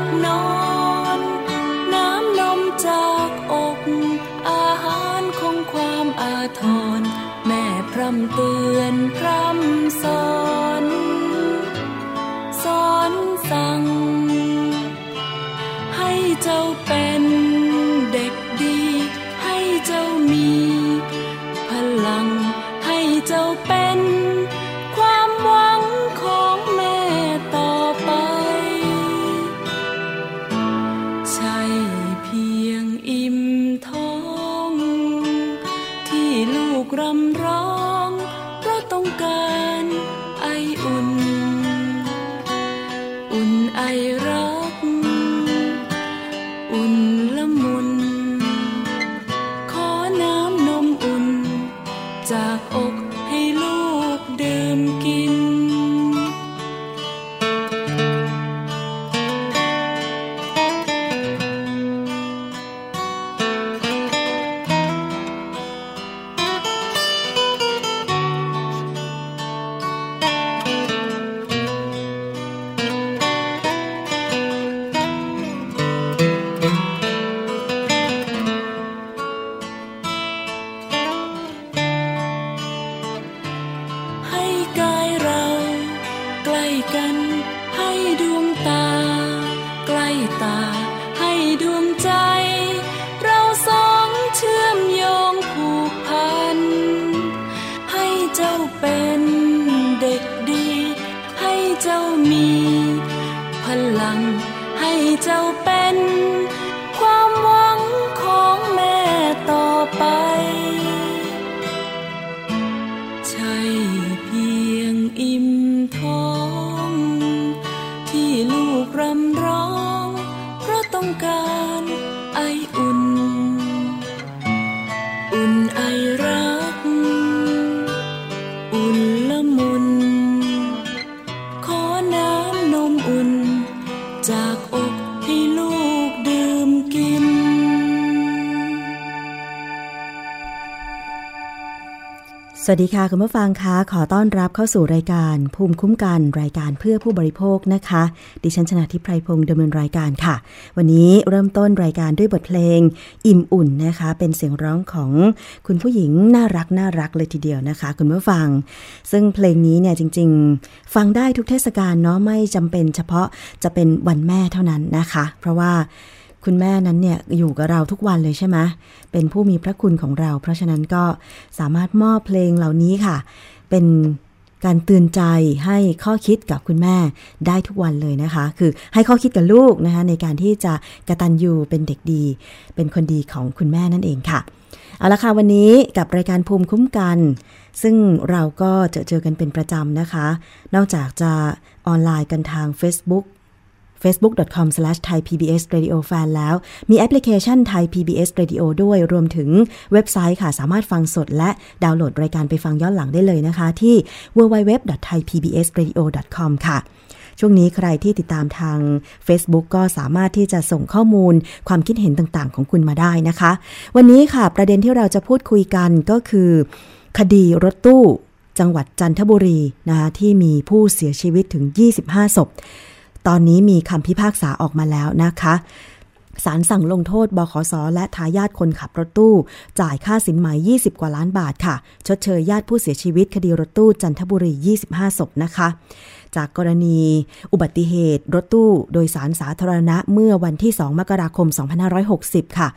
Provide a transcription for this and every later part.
บนอน น้ำนมจากอก อาหารของความอาทร แม่พร่ำเตือนพร่ำสอน สอนสั่ง ให้เจ้า สวัสดีค่ะ คุณผู้ฟังคะ ขอต้อนรับเข้าสู่รายการภูมิคุ้มกันรายการเพื่อผู้บริโภคนะคะ ดิฉันชนะทิพไพรพงศ์ดำเนินรายการค่ะ วันนี้เริ่มต้นรายการด้วยบทเพลง อิ่มอุ่นนะคะ เป็นเสียงร้องของคุณผู้หญิงน่ารักน่ารักเลยทีเดียวนะคะ คุณผู้ฟัง ซึ่งเพลงนี้เนี่ยจริง ๆ ฟังได้ทุกเทศกาลเนาะไม่จำเป็นเฉพาะจะเป็นวันแม่เท่านั้นนะคะ เพราะว่า คุณแม่นั้นเนี่ยอยู่กับเราทุกวันเลยใช่ไหมเป็นผู้มีพระคุณของเรา เพราะฉะนั้นก็สามารถมอบเพลงเหล่านี้ค่ะ เป็นการเตือนใจให้ข้อคิดกับคุณแม่ได้ทุกวันเลยนะคะ คือให้ข้อคิดกับลูกนะคะ ในการที่จะกระตันยูเป็นเด็กดี เป็นคนดีของคุณแม่นั่นเองค่ะ เอาละค่ะวันนี้กับรายการภูมิคุ้มกัน ซึ่งเราก็จะเจอกันเป็นประจำนะคะ นอกจากจะออนไลน์กันทาง Facebook facebook.com/thaipbsradiofan แล้ว มีแอปพลิเคชัน Thai PBS Radio ด้วย รวมถึงเว็บไซต์ค่ะ สามารถฟังสดและดาวน์โหลดรายการไปฟังย้อนหลังได้เลยนะคะ ที่ www.thaipbsradio.com ค่ะช่วงนี้ใครที่ติดตามทาง Facebook ก็สามารถที่จะส่งข้อมูลความคิดเห็นต่างๆ ของคุณมาได้นะคะ วันนี้ค่ะประเด็นที่เราจะพูดคุยกันก็คือ คดีรถตู้ จังหวัดจันทบุรีนะคะที่มีผู้เสียชีวิตถึง 25 ศพ ตอนนี้มีคำพิพากษาออกมาแล้วนะคะศาลสั่งลงโทษบขสและทายาทคนขับรถตู้ จ่ายค่าสินไหม 20 กว่าล้านบาทค่ะ ชดเชยญาติผู้เสียชีวิตคดีรถตู้จันทบุรี 25 ศพนะคะ จากกรณีอุบัติเหตุรถตู้โดยสารสาธารณะเมื่อวันที่ 2 มกราคม 2560 ค่ะ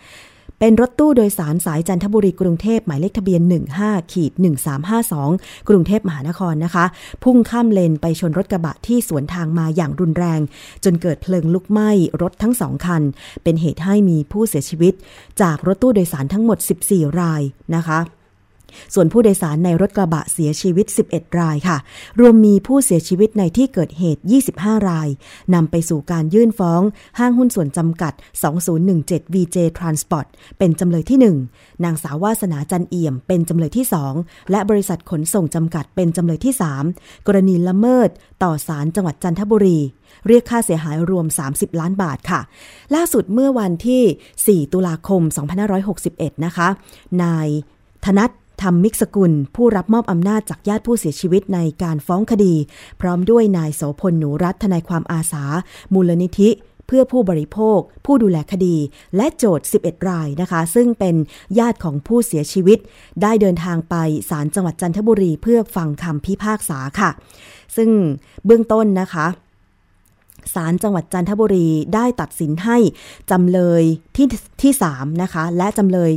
เป็นรถตู้โดยสารสายจันทบุรีกรุงเทพหมายเลขทะเบียน 15ขีด1352 กรุงเทพมหานครนะคะ พุ่งข้ามเลนไปชนรถกระบะที่สวนทางมาอย่างรุนแรง จนเกิดเพลิงลุกไหม้รถทั้งสองคัน เป็นเหตุให้มีผู้เสียชีวิต จากรถตู้โดยสารทั้งหมด 14 รายนะคะ ส่วนผู้โดยสารในรถกระบะเสียชีวิต 11 รายค่ะ รวมมีผู้เสียชีวิตในที่เกิดเหตุ 25 ราย นำไปสู่การยื่นฟ้อง ห้างหุ้นส่วนจำกัด 2017 VJ Transport เป็นจำเลยที่ 1 นางสาววาสนาจันเอี่ยม เป็นจำเลยที่ 2 และบริษัทขนส่งจำกัดเป็นจำเลยที่ 3 กรณีละเมิด ต่อศาลจังหวัดจันทบุรี เรียกค่าเสียหายรวม 30 ล้านบาทค่ะ ล่าสุดเมื่อวันที่ 4 ตุลาคม 2561 นะคะ นายธนัท ธรรมมิกสกุล ผู้รับมอบอำนาจจากญาติผู้เสียชีวิตในการฟ้องคดี พร้อมด้วยนายโสพลหนูรัตน์ทนายความอาสา มูลนิธิ เพื่อผู้บริโภค ผู้ดูแลคดี และโจทย์ 11 รายนะคะ ซึ่งเป็นญาติของผู้เสียชีวิต ได้เดินทางไปศาลจังหวัดจันทบุรี เพื่อฟังคำพิพากษาค่ะ ซึ่งเบื้องต้นนะคะศาลจังหวัดจันทบุรีได้ตัดสินให้จำเลยที่ที่3นะคะ และจำเลย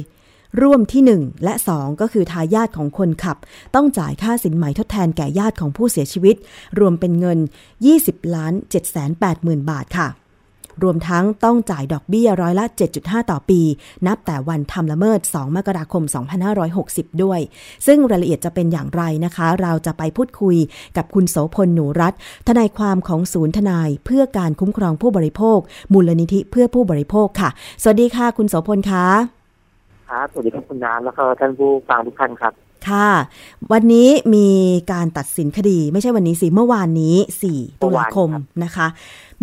ร่วมที่ 1 และ 2 ก็คือทายาทของคนขับ ต้องจ่ายค่าสินไหมทดแทนแก่ญาติของผู้เสียชีวิต รวมเป็นเงิน 20ล้าน7 8 0 0 0 บาทค่ะ รวมทั้งต้องจ่ายดอกเบี้ยร้อยละ 7.5 ต่อปี นับแต่วันทำละเมิด 2 มกราคม 2560 ด้วย ซึ่งรายละเอียดจะเป็นอย่างไรนะคะ เราจะไปพูดคุยกับคุณโสพลหนูรัตนทนายความของศูนย์ทนายเพื่อการคุ้มครองผู้บริโภค มูลนิธิเพื่อผู้บริโภคค่ะ สวัสดีค่ะ คุณโสพลคะ ครับสวัสดีครับคุณน้ำแล้วก็ท่านผู้ฟังทุกท่านครับ ค่ะ วันนี้มีการตัดสินคดีไม่ใช่วันนี้สิเมื่อวานนี้ 4 ตุลาคมเมื่อวานครับนะคะ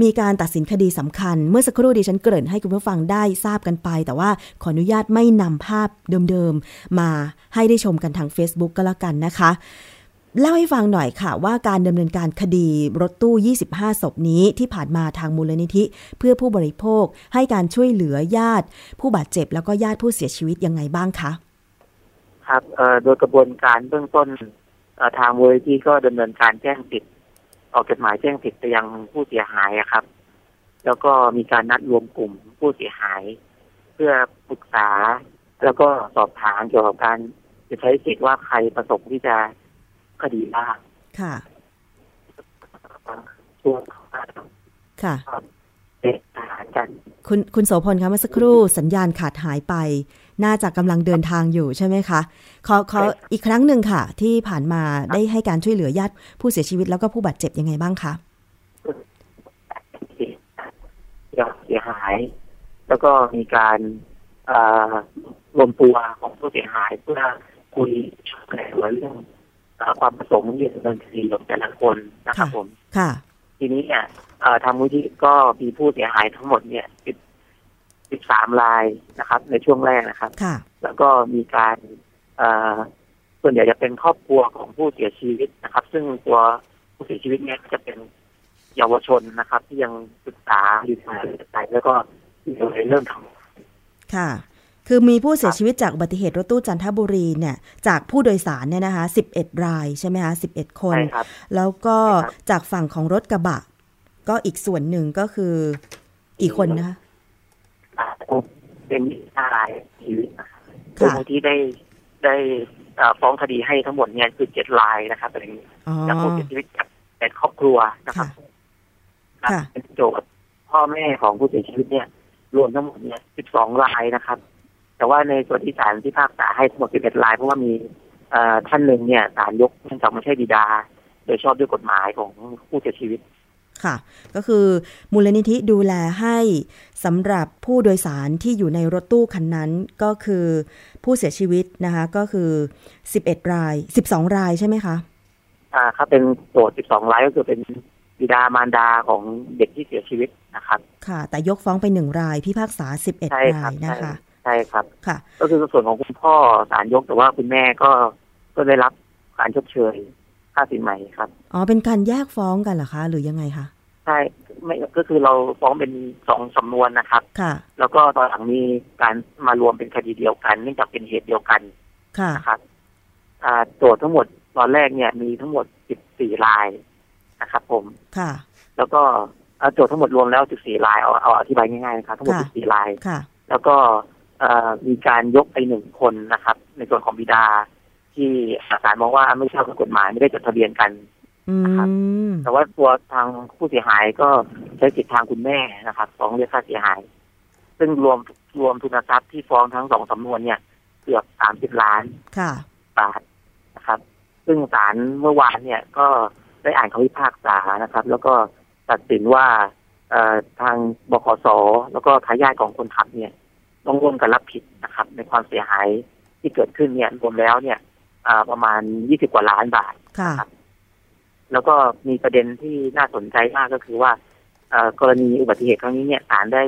มีการตัดสินคดีสำคัญ เมื่อสักครู่ดิฉันเกริ่นให้คุณผู้ฟังได้ทราบกันไป แต่ว่าขออนุญาตไม่นำภาพเดิมๆ มาให้ได้ชมกันทาง Facebook ก็แล้วกันนะคะ เล่าให้ฟังหน่อยค่ะ ว่าการดำเนินการคดีรถตู้ 25 ศพนี้ที่ผ่านมาทางมูลนิธิ เพื่อผู้บริโภคให้การช่วยเหลือญาติ ผู้บาดเจ็บแล้วก็ญาติผู้เสียชีวิตยังไงบ้างคะ ครับโดยกระบวนการเบื้องต้นทางมูลนิธิก็ดำเนินการแจ้งสิทธิ์ออกจดหมายแจ้งสิทธิ์ไปยังผู้เสียหายครับ แล้วก็มีการนัดรวมกลุ่มผู้เสียหาย เพื่อปรึกษาแล้วก็สอบถามเกี่ยวกับการจะใช้สิทธิ์ว่าใครประสงค์ที่จะ คดีบ้างค่ะช่วงค่ะเด็กทหารกันคุณคุณโสพลคะเมื่อสักครู่สัญญาณขาดหายไป น่าจะกำลังเดินทางอยู่ใช่ไหมคะขอขออีกครั้งหนึ่งค่ะ ที่ผ่านมาได้ให้การช่วยเหลือญาติผู้เสียชีวิตแล้วก็ผู้บาดเจ็บยังไงบ้างคะเสียหาย แล้วก็มีการเอ่อรวมตัวของผู้เสียหายเพื่อคุยแก้เรื่องเอ่อ ความประสงค์ที่จะดำเนินคดีกับแต่ละคนนะครับค่ะผมค่ะ ทีนี้เนี่ยเอ่อทางมูลที่ก็มีผู้เสียหายทั้งหมดเนี่ยสิบสิบสามรายนะครับ ในช่วงแรกนะครับค่ะแล้วก็มีการเอ่อส่วนใหญ่จะเป็นครอบครัวของผู้เสียชีวิตนะครับ ซึ่งตัวผู้เสียชีวิตเนี่ยจะเป็นเยาวชนนะครับ ที่ยังศึกษาอยู่ในมหาวิทยาลัยแล้วก็อยู่ในเริ่มทำค่ะ คือมีผู้เสียชีวิตจากอุบัติเหตุรถตู้จันทบุรีเนี่ยจากผู้โดยสารเนี่ยนะคะ11 รายใช่ไหมคะ11 คนใช่ครับแล้วก็ใช่ครับจากฝั่งของรถกระบะ ก็อีกส่วนหนึ่งก็คืออีกคนนะคะอ่าเป็นห้ารายชีวิตนะครับค่ะโดยที่ได้ได้เอ่อฟ้องคดีให้ทั้งหมดเนี่ยคือเจ็ดรายนะครับอะไรอย่างนี้อ๋อจากผู้เสียชีวิตจากแต่ครอบครัวนะครับค่ะครับค่ะเป็นโจทย์พ่อแม่ของผู้เสียชีวิตเนี่ย รวมทั้งหมดเนี่ยสิบสองรายนะครับ แต่ว่าในส่วนที่ศาลที่ภาคษาให้ทั้งหมดสิบเอ็ดราย เพราะว่ามีเอ่อท่านหนึ่งเนี่ยศาลยกเนื่องจากไม่ใช่บิดา โดยชอบด้วยกฎหมายของผู้เสียชีวิตค่ะ ก็คือมูลนิธิดูแลให้สำหรับผู้โดยสารที่อยู่ในรถตู้คันนั้นก็คือผู้เสียชีวิตนะคะ ก็คือ 11 ราย 12 รายใช่ไหมคะ อ่าครับเป็นโจทย์12 รายก็คือเป็นบิดามารดาของเด็กที่เสียชีวิตนะครับ ค่ะ แต่ยกฟ้องไปหนึ่งรายพิพากษา 11ใช่ครารับยใช่นะคะใช่ครับ ค่ะ ก็คือส่วนของคุณพ่อศาลยกแต่ว่าคุณแม่ก็ก็ได้รับการชดเชยค่าสินใหม่ครับ อ๋อ เป็นการแยกฟ้องกันเหรอคะ หรือยังไงคะ ใช่ ไม่ ก็คือเราฟ้องเป็นสองสำนวนนะครับ ค่ะ แล้วก็ตอนหลังมีการมารวมเป็นคดีเดียวกัน เนื่องจากเป็นเหตุเดียวกัน ค่ะนะครับอ่าโจทย์ทั้งหมดตอนแรกเนี่ยมีทั้งหมด14รายนะครับผม ค่ะ แล้วก็อ่าโจทย์ทั้งหมดรวมแล้ว14ราย เอาเอาอธิบายง่ายๆนะครับ ทั้งหมดค่ะ14ราย ค่ะ แล้วก็เอ่อ มีการยกไปหนึ่งคนนะครับ ในส่วนของบิดา ที่ศาลมองว่าไม่ชอบด้วยกฎหมายไม่ได้จดทะเบียนกันอืนะครับมแต่ว่าตัวทางผู้เสียหายก็ใช้สิทธิทางคุณแม่นะครับฟ้องเรียกค่าเสียหาย ซึ่งรวมรวมทุนทรัพย์ที่ฟ้องทั้งสองสำนวนเนี่ย เกือบสามสิบล้านค่ะบาทนะครับ ซึ่งศาลเมื่อวานเนี่ยก็ได้อ่านคำพิพากษานะครับ แล้วก็ตัดสินว่าเอ่อทางบขสแล้วก็ทายาทของคนขับเนี่ย ต้องร่วมกันรับผิดนะครับ ในความเสียหายที่เกิดขึ้นเนี่ยรวมแล้วเนี่ยอ่าประมาณยี่สิบกว่าล้านบาทค่ะแล้วก็มีประเด็นที่น่าสนใจมากก็คือว่าเอ่อกรณีอุบัติเหตุครั้งนี้เนี่ยศาลได้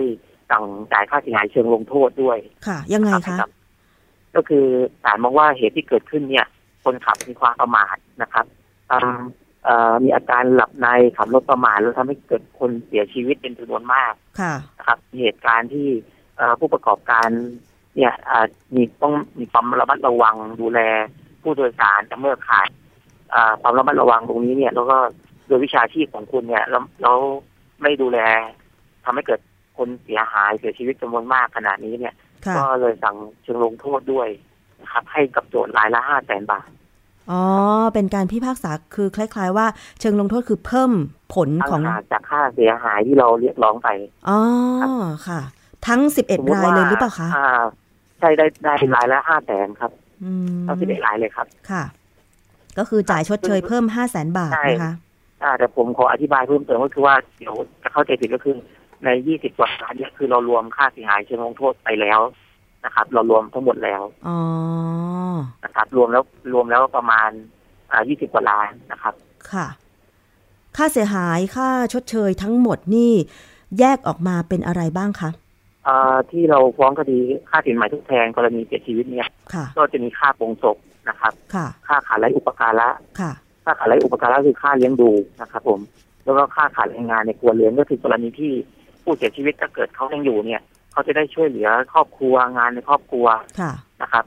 สั่งจ่ายค่าเสียหายเชิงลงโทษด้วย ค่ะ ยังไงรับคะให้กับก็คือศาลมองว่าเหตุที่เกิดขึ้นเนี่ย คนขับมีความประมาทนะครับทำเอ่อมีอาการหลับในขับรถประมาทแล้วทำให้เกิดคนเสียชีวิตเป็นจำนวนมาก ค่ะนะครับเหตุการณ์ที่เอ่อ ผู้ประกอบการ เนี่ยอ่ามีต้องมีความระมัดระวังดูแลผู้โดยสารแต่เมื่อขาดอ่าความระมัดระวังตรงนี้เนี่ย แล้วก็โดยวิชาชีพของคุณเนี่ยแล้วแล้วไม่ดูแลทำให้เกิดคนเสียหายเสียชีวิตจำนวนมากขนาดนี้เนี่ยค่ะก็เลยสั่งเชิงลงโทษด้วยนะครับ ให้กับโจทย์รายละห้าแสนบาทอ๋อ เป็นการพิพากษาคือคล้าย ๆ ว่าเชิงลงโทษคือเพิ่มผลตั้งของหากจากค่าเสียหายที่เราเรียกร้องไป อ๋อ ค่ะ ทั้งสม11มุติรายเลยหรือเปล่าคะอ่าใช่ได้ได้รายละห้าแสนครับอืมทั้งสิบเอ็ดรายเลยครับ ค่ะ ก็คือจ่ายชดเชยเพิ่ม5 0 0แสนบาทใช่นะคะอ่าแต่ผมขออธิบายเพิ่มเติมก็คือว่าเดี๋ยวจะเข้าใจผิดก็คือ ใน20กว่าล้านเนี่ยคือเรารวมค่าเสียหายเชิงลงโทษไปแล้วนะครับ เรารวมทั้งหมดแล้วอ๋อนะครับ รวมแล้วรวมแล้วประมาณ อ่า20กว่าล้านนะครับ ค่ะ ค่าเสียหายค่าชดเชยทั้งหมดนี่แยกออกมาเป็นอะไรบ้างคะอ่า ที่เราฟ้องคดีค่าสินไหมทดแทนกรณีเสียชีวิตเนี่ยค่ะก็จะมีค่าโปรงศพนะครับค่ะค่าขาดไร้อุปการะค่ะค่าขาดไร้อุปการะคือค่าเลี้ยงดูนะครับผม แล้วก็ค่าขาดแรงงานในครัวเรือนก็คือกรณีที่ผู้เสียชีวิตถ้าเกิดเขายังอยู่เนี่ย เขาจะได้ช่วยเหลือครอบครัวงานในครอบครัวค่ะนะครับ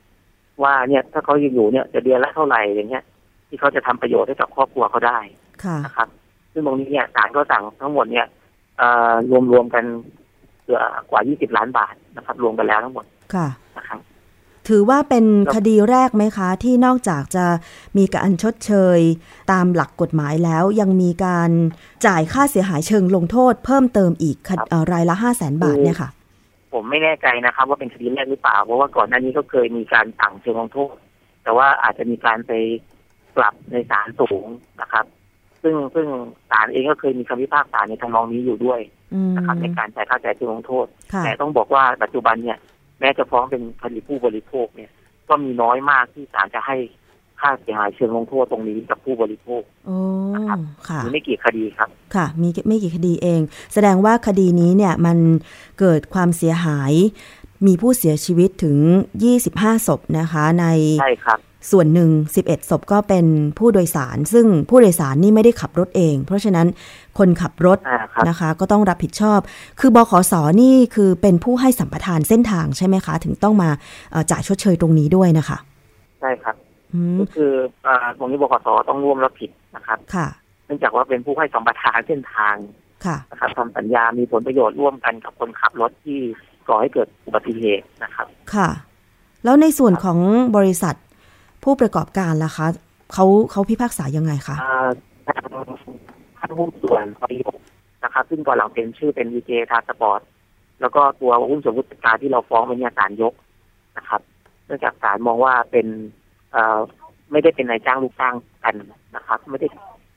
ว่าเนี่ยถ้าเขายังอยู่เนี่ยจะเดือนละเท่าไหร่อย่างเงี้ย ที่เขาจะทำประโยชน์ให้กับครอบครัวเขาได้ค่ะนะครับ ซึ่งตรงนี้เนี่ยศาลก็สั่งทั้งหมดเนี่ยเอ่อรวมๆกัน เกือบกว่า 20 ล้านบาทนะครับรวมกันแล้วทั้งหมดค่ะนะครับถือว่าเป็นครับคดีแรกไหมคะ ที่นอกจากจะมีการชดเชย ตามหลักกฎหมายแล้ว ยังมีการจ่ายค่าเสียหายเชิงลงโทษ เพิ่มเติมอีกคดเอ่อรายละห้าแสนบาทเนี่ยค่ะ ผมไม่แน่ใจนะครับ ว่าเป็นคดีแรกหรือเปล่า เพราะว่าก่อนหน้านี้ก็เคยมีการสั่งเชิงลงโทษ แต่ว่าอาจจะมีการไปปรับในศาลสูงนะครับ ซึ่งซึ่งศาลเองก็เคยมีคำพิพากษาในทำนองนี้อยู่ด้วยอืม นะครับในการจ่ายค่าจ่ายเชิงลงโทษค่ะแต่ต้องบอกว่าปัจจุบันเนี่ย แม้จะฟ้องเป็นคดีผู้บริโภคเนี่ย ก็มีน้อยมากที่ศาลจะให้ค่าเสียหายเชิงลงโทษตรงนี้กับผู้บริโภคโอ้นะครับค่ะมีไม่กี่คดีครับ ค่ะ มีไม่กี่คดีเอง แสดงว่าคดีนี้เนี่ยมันเกิดความเสียหาย มีผู้เสียชีวิตถึง 25 ศพนะคะ ในใช่ครับ ส่วนหนึ่ง 11 ศพก็เป็นผู้โดยสาร ซึ่งผู้โดยสารนี่ไม่ได้ขับรถเอง เพราะฉะนั้นคนขับรถอ่าครับนะคะ ก็ต้องรับผิดชอบ คือบขสนี่คือเป็นผู้ให้สัมปทานเส้นทางใช่ไหมคะ ถึงต้องมาเอ่อจ่ายชดเชยตรงนี้ด้วยนะคะ ใช่ครับอืมก็คืออ่าตรงนี้บขสต้องร่วมรับผิดนะครับ ค่ะ เนื่องจากว่าเป็นผู้ให้สัมปทานเส้นทางค่ะนะครับทำสัญญา มีผลประโยชน์ร่วมกันกับคนขับรถที่ก่อให้เกิดอุบัติเหตุนะครับ ค่ะ แล้วในส่วนของบริษัท ผู้ประกอบการล่ะคะเขาเขาพิพากษายังไงคะอ่าทางท่านหุ้นส่วนประโยชน์นะครับ ซึ่งตอนหลังเป็นชื่อเป็นวีเจทาสปอร์ตแล้วก็ตัวหุ้นส่วนผู้จัดการที่เราฟ้องไปเนี่ยศาลยกนะครับ เนื่องจากศาลมองว่าเป็นเอ่อไม่ได้เป็นนายจ้างลูกจ้างกันนะครับ ไม่ได้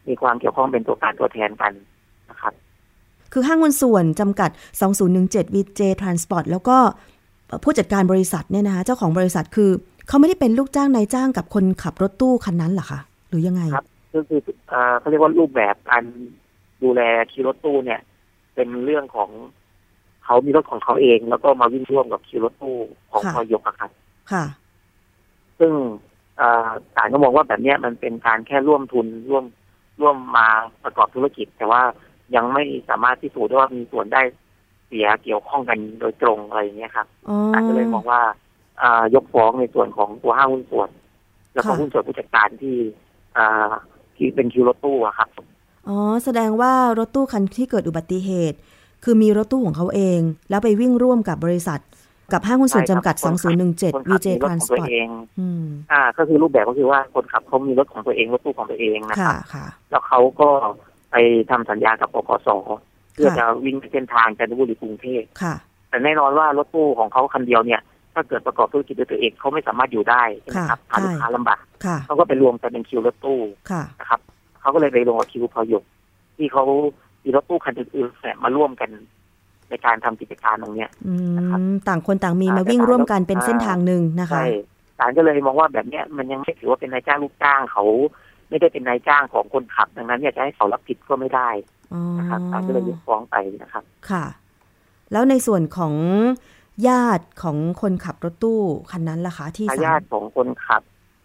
มีความเกี่ยวข้องเป็นตัวการตัวแทนกันนะครับ คือห้างหุ้นส่วนจำกัด 2017 VJ Transport แล้วก็ผู้จัดการบริษัทเนี่ยนะคะเจ้าของบริษัทคือ เขาไม่ได้เป็นลูกจ้างนายจ้างกับคนขับรถตู้คันนั้นเหรอคะหรือยังไงครับก็คือเขาเรียกว่ารูปแบบการดูแลคิวรถตู้เนี่ย เป็นเรื่องของเขามีรถของเขาเอง แล้วก็มาวิ่งร่วมกับคิวรถตู้ของพอยกอะครับค่ะ ซึ่งศาลก็มองว่าแบบนี้มันเป็นการแค่ร่วมทุนร่วมร่วมมาประกอบธุรกิจ แต่ว่ายังไม่สามารถพิสูจน์ได้ว่ามีส่วนได้เสียเกี่ยวข้องกันโดยตรงอะไรอย่างเงี้ยครับศาลก็เลยมองว่าอ่า ยกฟ้องในส่วนของตัวห้างหุ้นส่วน แล้วก็หุ้นส่วนผู้จัดการที่อ่าที่เป็นคิวรถตู้อะครับอ๋อแสดงว่ารถตู้คันที่เกิดอุบัติเหตุ คือมีรถตู้ของเขาเอง แล้วไปวิ่งร่วมกับบริษัท กับห้างหุ้นส่วนจำกัด 2017 VJ Transport อืมอ่า ก็คือรูปแบบก็คือว่าคนขับเขามีรถของตัวเองรถตู้ของตัวเองนะครับแล้วเขาก็ไปทำสัญญากับปกสเพื่อจะวิ่งเส้นทางจันทบุรีกรุงเทพแต่แน่นอนว่ารถตู้ของเขาคันเดียวเนี่ย ถ้าเกิดประกอบธุรกิจด้วยตัวเองเขาไม่สามารถอยู่ได้นะครับพาลูกค้าลำบากเขาก็ไปรวมกันเป็นคิวรถตู้นะครับเขาก็เลยไปลงกับคิวพอยกที่เขามีรถตู้คันอื่นๆแฝงมาร่วมกันในการทำกิจการตรงเนี้ยนะครับต่างคนต่างมีมาวิ่งร่วมกันเป็นเส้นทางหนึ่งนะคะใช่ศาลก็เลยมองว่าแบบเนี้ยมันยังไม่ถือว่าเป็นนายจ้างลูกจ้างเขา ไม่ได้เป็นนายจ้างของคนขับดังนั้นเนี่ยจะให้เขารับผิดก็ไม่ได้นะครับศาลก็เลยยกฟ้องไปนะครับ ค่ะ แล้วในส่วนของ ญาติของคนขับรถตู้คันนั้นล่ะคะที่ญาติของคนขับ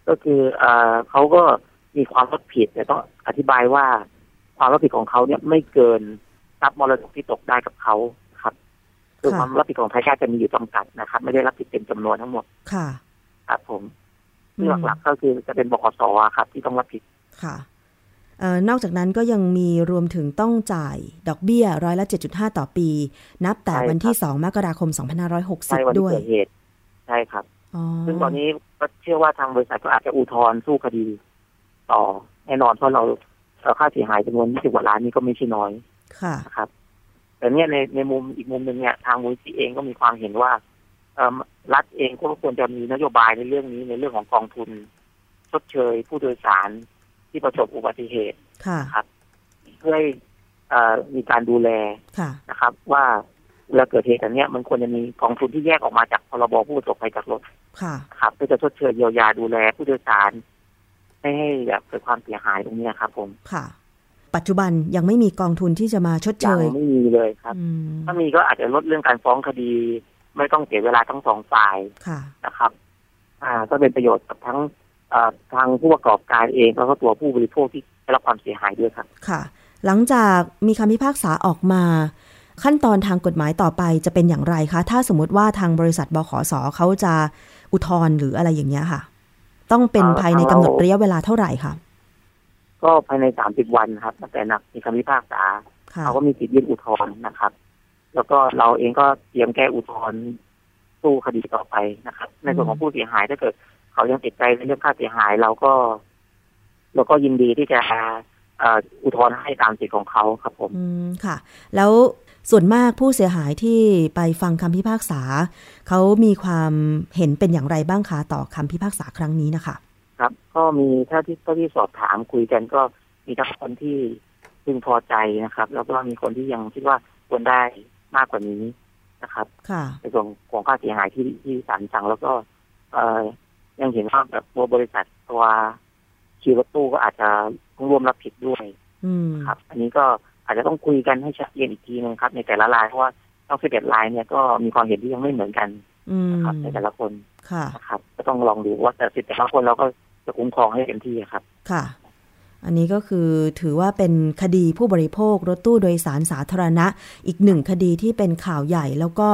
ก็คือเอเขาก็มีความรับผิดแต่ต้องอธิบายว่า ความรับผิดของเขาเนี่ยไม่เกินทรัพย์มรดกที่ตกได้กับเขาครับคือความรับผิดของทายาทจะมีอยู่จำกัดนะครับ ไม่ได้รับผิดเต็มจำนวนทั้งหมดค่ะครับผมที่หลักๆก็คือจะเป็นบกสครับ ที่ต้องรับผิดค่ะ นอกจากนั้นก็ยังมีรวมถึงต้องจ่ายดอกเบี้ยร้อยละ 7.5 ต่อปี นับแต่วันที่ 2 มกราคม 2560 ด้วยเหตุใช่ครับ ซึ่งตอนนี้ก็เชื่อว่าทางบริษัทก็อาจจะอุทธรณ์สู้คดี ต่อแน่นอนเพราะเราเราค่าเสียหายจำนวน 20 กว่าล้านนี่ก็ไม่ใช่น้อย ค่ะครับ แต่เนี้ยในในมุมอีกมุมหนึ่งเนี่ยทางมูลที่เองก็มีความเห็นว่ารัฐเองก็ควรจะมีนโยบายในเรื่องนี้ในเรื่องของกองทุนชดเชยผู้โดยสาร ที่ประสบอุบัติเหตุครับเพื่อให้มีการดูแลนะครับ ว่าเวลาเกิดเหตุอันนี้มันควรจะมีกองทุนที่แยกออกมาจากพรบผู้ประสบภัยจากรถครับเพื่อจะชดเชยเยียวยาดูแลผู้โดยสารไม่ให้แบบเกิดความเสียหายตรงนี้ครับ ผมค่ะ ปัจจุบันยังไม่มีกองทุนที่จะมาชดเชยยังไม่มีเลยครับ ถ้ามีก็อาจจะลดเรื่องการฟ้องคดี ไม่ต้องเสียเวลาทั้งสองฝ่ายนะครับ อ่า ก็เป็นประโยชน์กับทั้ง ทางผู้ประกอบการเองแล้วก็ตัวผู้บริโภคที่ได้รับความเสียหายด้วยครับค่ะ หลังจากมีคำพิพากษาออกมา ขั้นตอนทางกฎหมายต่อไปจะเป็นอย่างไรคะ ถ้าสมมติว่าทางบริษัทบขสเขาจะอุทธรณ์หรืออะไรอย่างเงี้ยค่ะ ต้องเป็นภายในกำหนดระยะเวลาเท่าไหร่คะก็ภายในสามสิบวันครับตั้งแต่นักมีคำพิพากษาเขาก็มีสิทธิ์ยื่นอุทธรณ์นะครับ แล้วก็เราเองก็เตรียมแก้อุทธรณ์สู้คดีต่อไปนะครับ ในส่วนของผู้เสียหายถ้าเกิด เขายังติดใจในเรื่องค่าเสียหายเราก็เราก็ยินดีที่จะอุทธรณ์ให้ตามสิทธิ์ของเขาครับผมอืมค่ะ แล้วส่วนมากผู้เสียหายที่ไปฟังคำพิพากษา เขามีความเห็นเป็นอย่างไรบ้างคะต่อคำพิพากษาครั้งนี้นะคะ ครับ ก็มีถ้าที่ถ้าที่สอบถามคุยกันก็มีทั้งคนที่พึงพอใจนะครับ แล้วก็มีคนที่ยังคิดว่าควรได้มากกว่านี้นะครับ ค่ะในส่วนของค่าเสียหายที่ที่ศาลสั่งแล้วก็ เอ ยังเห็นว่าแบบตัวบริษัทตัวคิวรถตู้ก็อาจจะต้องร่วมรับผิดด้วยครับ อันนี้ก็อาจจะต้องคุยกันให้ชัดเจนอีกทีนึงครับ ในแต่ละรายเพราะว่าต้องสิบเอ็ดรายเนี่ยก็มีความเห็นที่ยังไม่เหมือนกันนะครับในแต่ละคนนะครับ ก็ต้องลองดูว่าแต่สิบแต่ละคนเราก็จะคุ้มครองให้เต็มที่ครับ ค่ะ อันนี้ก็คือถือว่าเป็นคดีผู้บริโภครถตู้โดยสารสาธารณะ อีกหนึ่งคดีที่เป็นข่าวใหญ่แล้วก็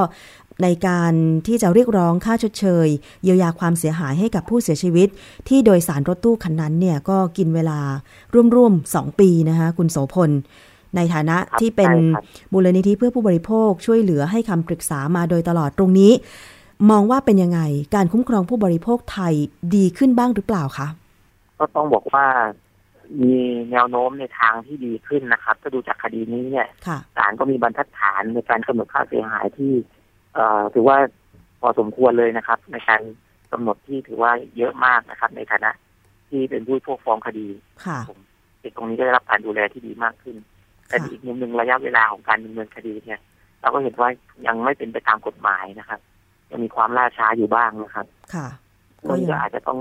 ในการที่จะเรียกร้องค่าชดเชย เยียวยาความเสียหายให้กับผู้เสียชีวิต ที่โดยสารรถตู้คันนั้นเนี่ยก็กินเวลาร่วมๆสองปีนะคะคุณโสพลในฐานะที่เป็นมูลนิธิเพื่อผู้บริโภคช่วยเหลือให้คำปรึกษามาโดยตลอดตรงนี้ มองว่าเป็นยังไงการคุ้มครองผู้บริโภคไทยดีขึ้นบ้างหรือเปล่าคะก็ต้องบอกว่ามีแนวโน้มในทางที่ดีขึ้นนะครับ ถ้าดูจากคดีนี้เนี่ยศาลก็มีบรรทัดฐานในการกำหนดค่าเสียหายที่ ถือว่าพอสมควรเลยนะครับ ในการกำหนดที่ถือว่าเยอะมากนะครับ ในฐานะที่เป็นผู้พวกฟ้องคดีค่ะตรงนี้ก็ได้รับการดูแลที่ดีมากขึ้น แต่อีกมุมหนึ่งระยะเวลาของการดำเนินคดีเนี่ย เราก็เห็นว่ายังไม่เป็นไปตามกฎหมายนะครับยังมีความล่าช้าอยู่บ้างนะครับ ค่ะก็ยังอาจจะต้อง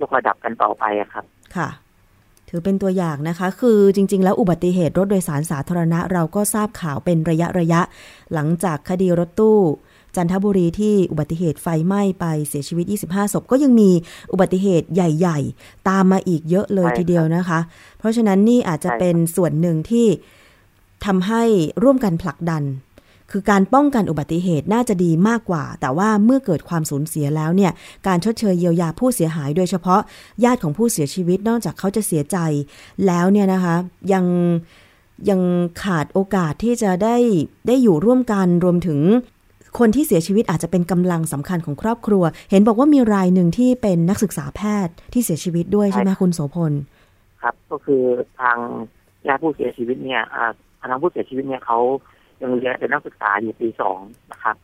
ยกระดับกันต่อไปครับ ค่ะ ถือเป็นตัวอย่างนะคะ คือจริง ๆ แล้วอุบัติเหตุรถโดยสารสาธารณะ เราก็ทราบข่าวเป็นระยะระยะ หลังจากคดีรถตู้ จันทบุรีที่อุบัติเหตุไฟไหม้ไปเสียชีวิต 25 ศพก็ยังมีอุบัติเหตุใหญ่ ๆ ตามมาอีกเยอะเลยทีเดียวนะคะ เพราะฉะนั้นนี่อาจจะเป็นส่วนหนึ่งที่ทำให้ร่วมกันผลักดัน คือการป้องกันอุบัติเหตุน่าจะดีมากกว่า แต่ว่าเมื่อเกิดความสูญเสียแล้วเนี่ย การชดเชยเยียวยาผู้เสียหาย โดยเฉพาะญาติของผู้เสียชีวิตนอกจากเขาจะเสียใจแล้วเนี่ยนะคะ ยังยังขาดโอกาสที่จะได้ได้อยู่ร่วมกันรวมถึง คนที่เสียชีวิตอาจจะเป็นกำลังสำคัญของครอบครัว เห็นบอกว่ามีรายหนึ่งที่เป็นนักศึกษาแพทย์ที่เสียชีวิตด้วยใช่ไหมคุณโสพลครับ ก็คือทางญาติผู้เสียชีวิตเนี่ยทางผู้เสียชีวิตเนี่ยเขายังเรียนเป็นนักศึกษาอยู่ปีสองนะครับ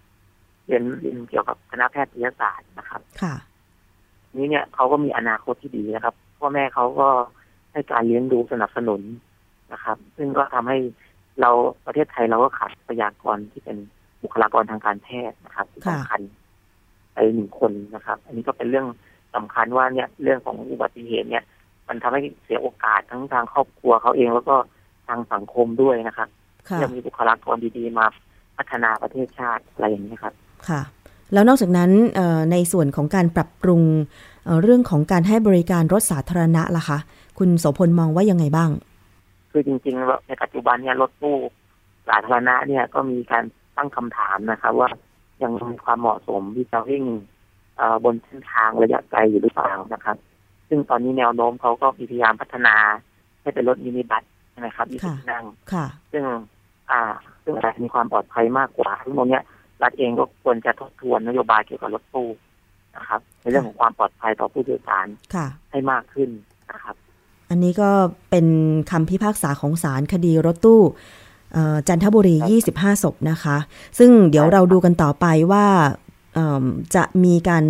เรียนเรียนเกี่ยวกับคณะแพทยศาสตร์นะครับ ค่ะ นี้เนี่ยเขาก็มีอนาคตที่ดีนะครับพ่อแม่เขาก็ให้การเลี้ยงดูสนับสนุนนะครับ ซึ่งก็ทำให้เราประเทศไทยเราก็ขาดทรัพยากรที่เป็น บุคลากรทางการแพทย์นะครับสำคัญไปหนึ่งคนนะครับ อันนี้ก็เป็นเรื่องสำคัญว่าเนี่ยเรื่องของอุบัติเหตุเนี่ย มันทำให้เสียโอกาสทั้งทางครอบครัวเขาเองแล้วก็ทางสังคมด้วยนะครับจะมีบุคลากรดีๆมาพัฒนาประเทศชาติอะไรอย่างนี้ครับ ค่ะ แล้วนอกจากนั้นในส่วนของการปรับปรุงเรื่องของการให้บริการรถสาธารณะล่ะคะคุณโสพลมองว่ายังไงบ้าง คือจริงๆในปัจจุบันเนี่ยรถตู้สาธารณะเนี่ยก็มีการ ตั้งคำถามนะครับ ว่ายังมีความเหมาะสมที่จะวิ่งบนเส้นทางระยะไกลอยู่หรือเปล่านะครับ ซึ่งตอนนี้แนวโน้มเขาก็พยายามพัฒนาให้เป็นรถมินิบัสนะครับยี่สิบนั่งซึ่ง อ่า ซึ่งอาจจะมีความปลอดภัยมากกว่าทั้งหมดเนี้ยรัฐเองก็ควรจะทบทวนนโยบายเกี่ยวกับรถตู้นะครับ ในเรื่องของความปลอดภัยต่อผู้โดยสารให้มากขึ้นนะครับ อันนี้ก็เป็นคำพิพากษาของศาลคดีรถตู้ จันทบุรี 25 ศพนะคะ ซึ่งเดี๋ยวเราดูกันต่อไปว่าจะมีการ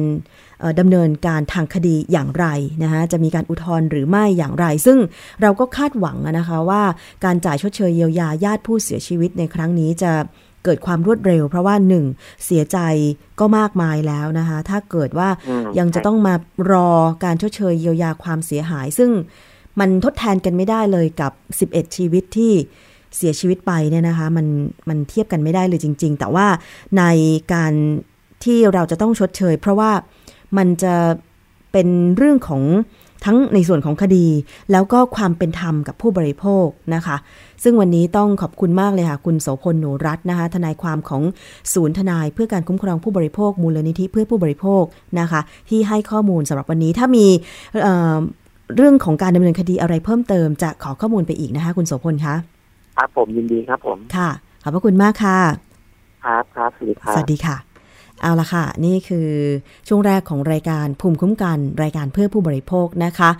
ดำเนินการทางคดีอย่างไรนะคะจะมีการอุทธรณ์หรือไม่อย่างไร ซึ่งเราก็คาดหวังนะคะว่าการจ่ายชดเชยเยียวยาญาติผู้เสียชีวิตในครั้งนี้จะเกิดความรวดเร็ว เพราะว่าหนึ่งเสียใจก็มากมายแล้วนะคะถ้าเกิดว่ายังจะต้องมารอการชดเชยเยียวยาความเสียหาย ซึ่งมันทดแทนกันไม่ได้เลยกับ 11 ชีวิตที่ เสียชีวิตไปเนี่ยนะคะมันมันเทียบกันไม่ได้เลยจริง ๆ แต่ว่าในการที่เราจะต้องชดเชย เพราะว่ามันจะเป็นเรื่องของทั้งในส่วนของคดี แล้วก็ความเป็นธรรมกับผู้บริโภคนะคะ ซึ่งวันนี้ต้องขอบคุณมากเลยค่ะ คุณโสพลหนูรัตน์นะคะ ทนายความของศูนย์ทนายเพื่อการคุ้มครองผู้บริโภค มูลนิธิเพื่อผู้บริโภคนะคะ ที่ให้ข้อมูลสำหรับวันนี้ถ้ามีเเรื่องของการดำเนินคดีอะไรเพิ่มเติมจะขอข้อมูลไปอีกนะคะ คุณโสพลคะ ครับผมยินดีครับผม ค่ะ ขอบพระคุณมากค่ะ ครับครับสวัสดีครับสวัสดีค่ะ เอาละค่ะ นี่คือช่วงแรกของรายการภูมิคุ้มกันรายการเพื่อผู้บริโภคนะคะ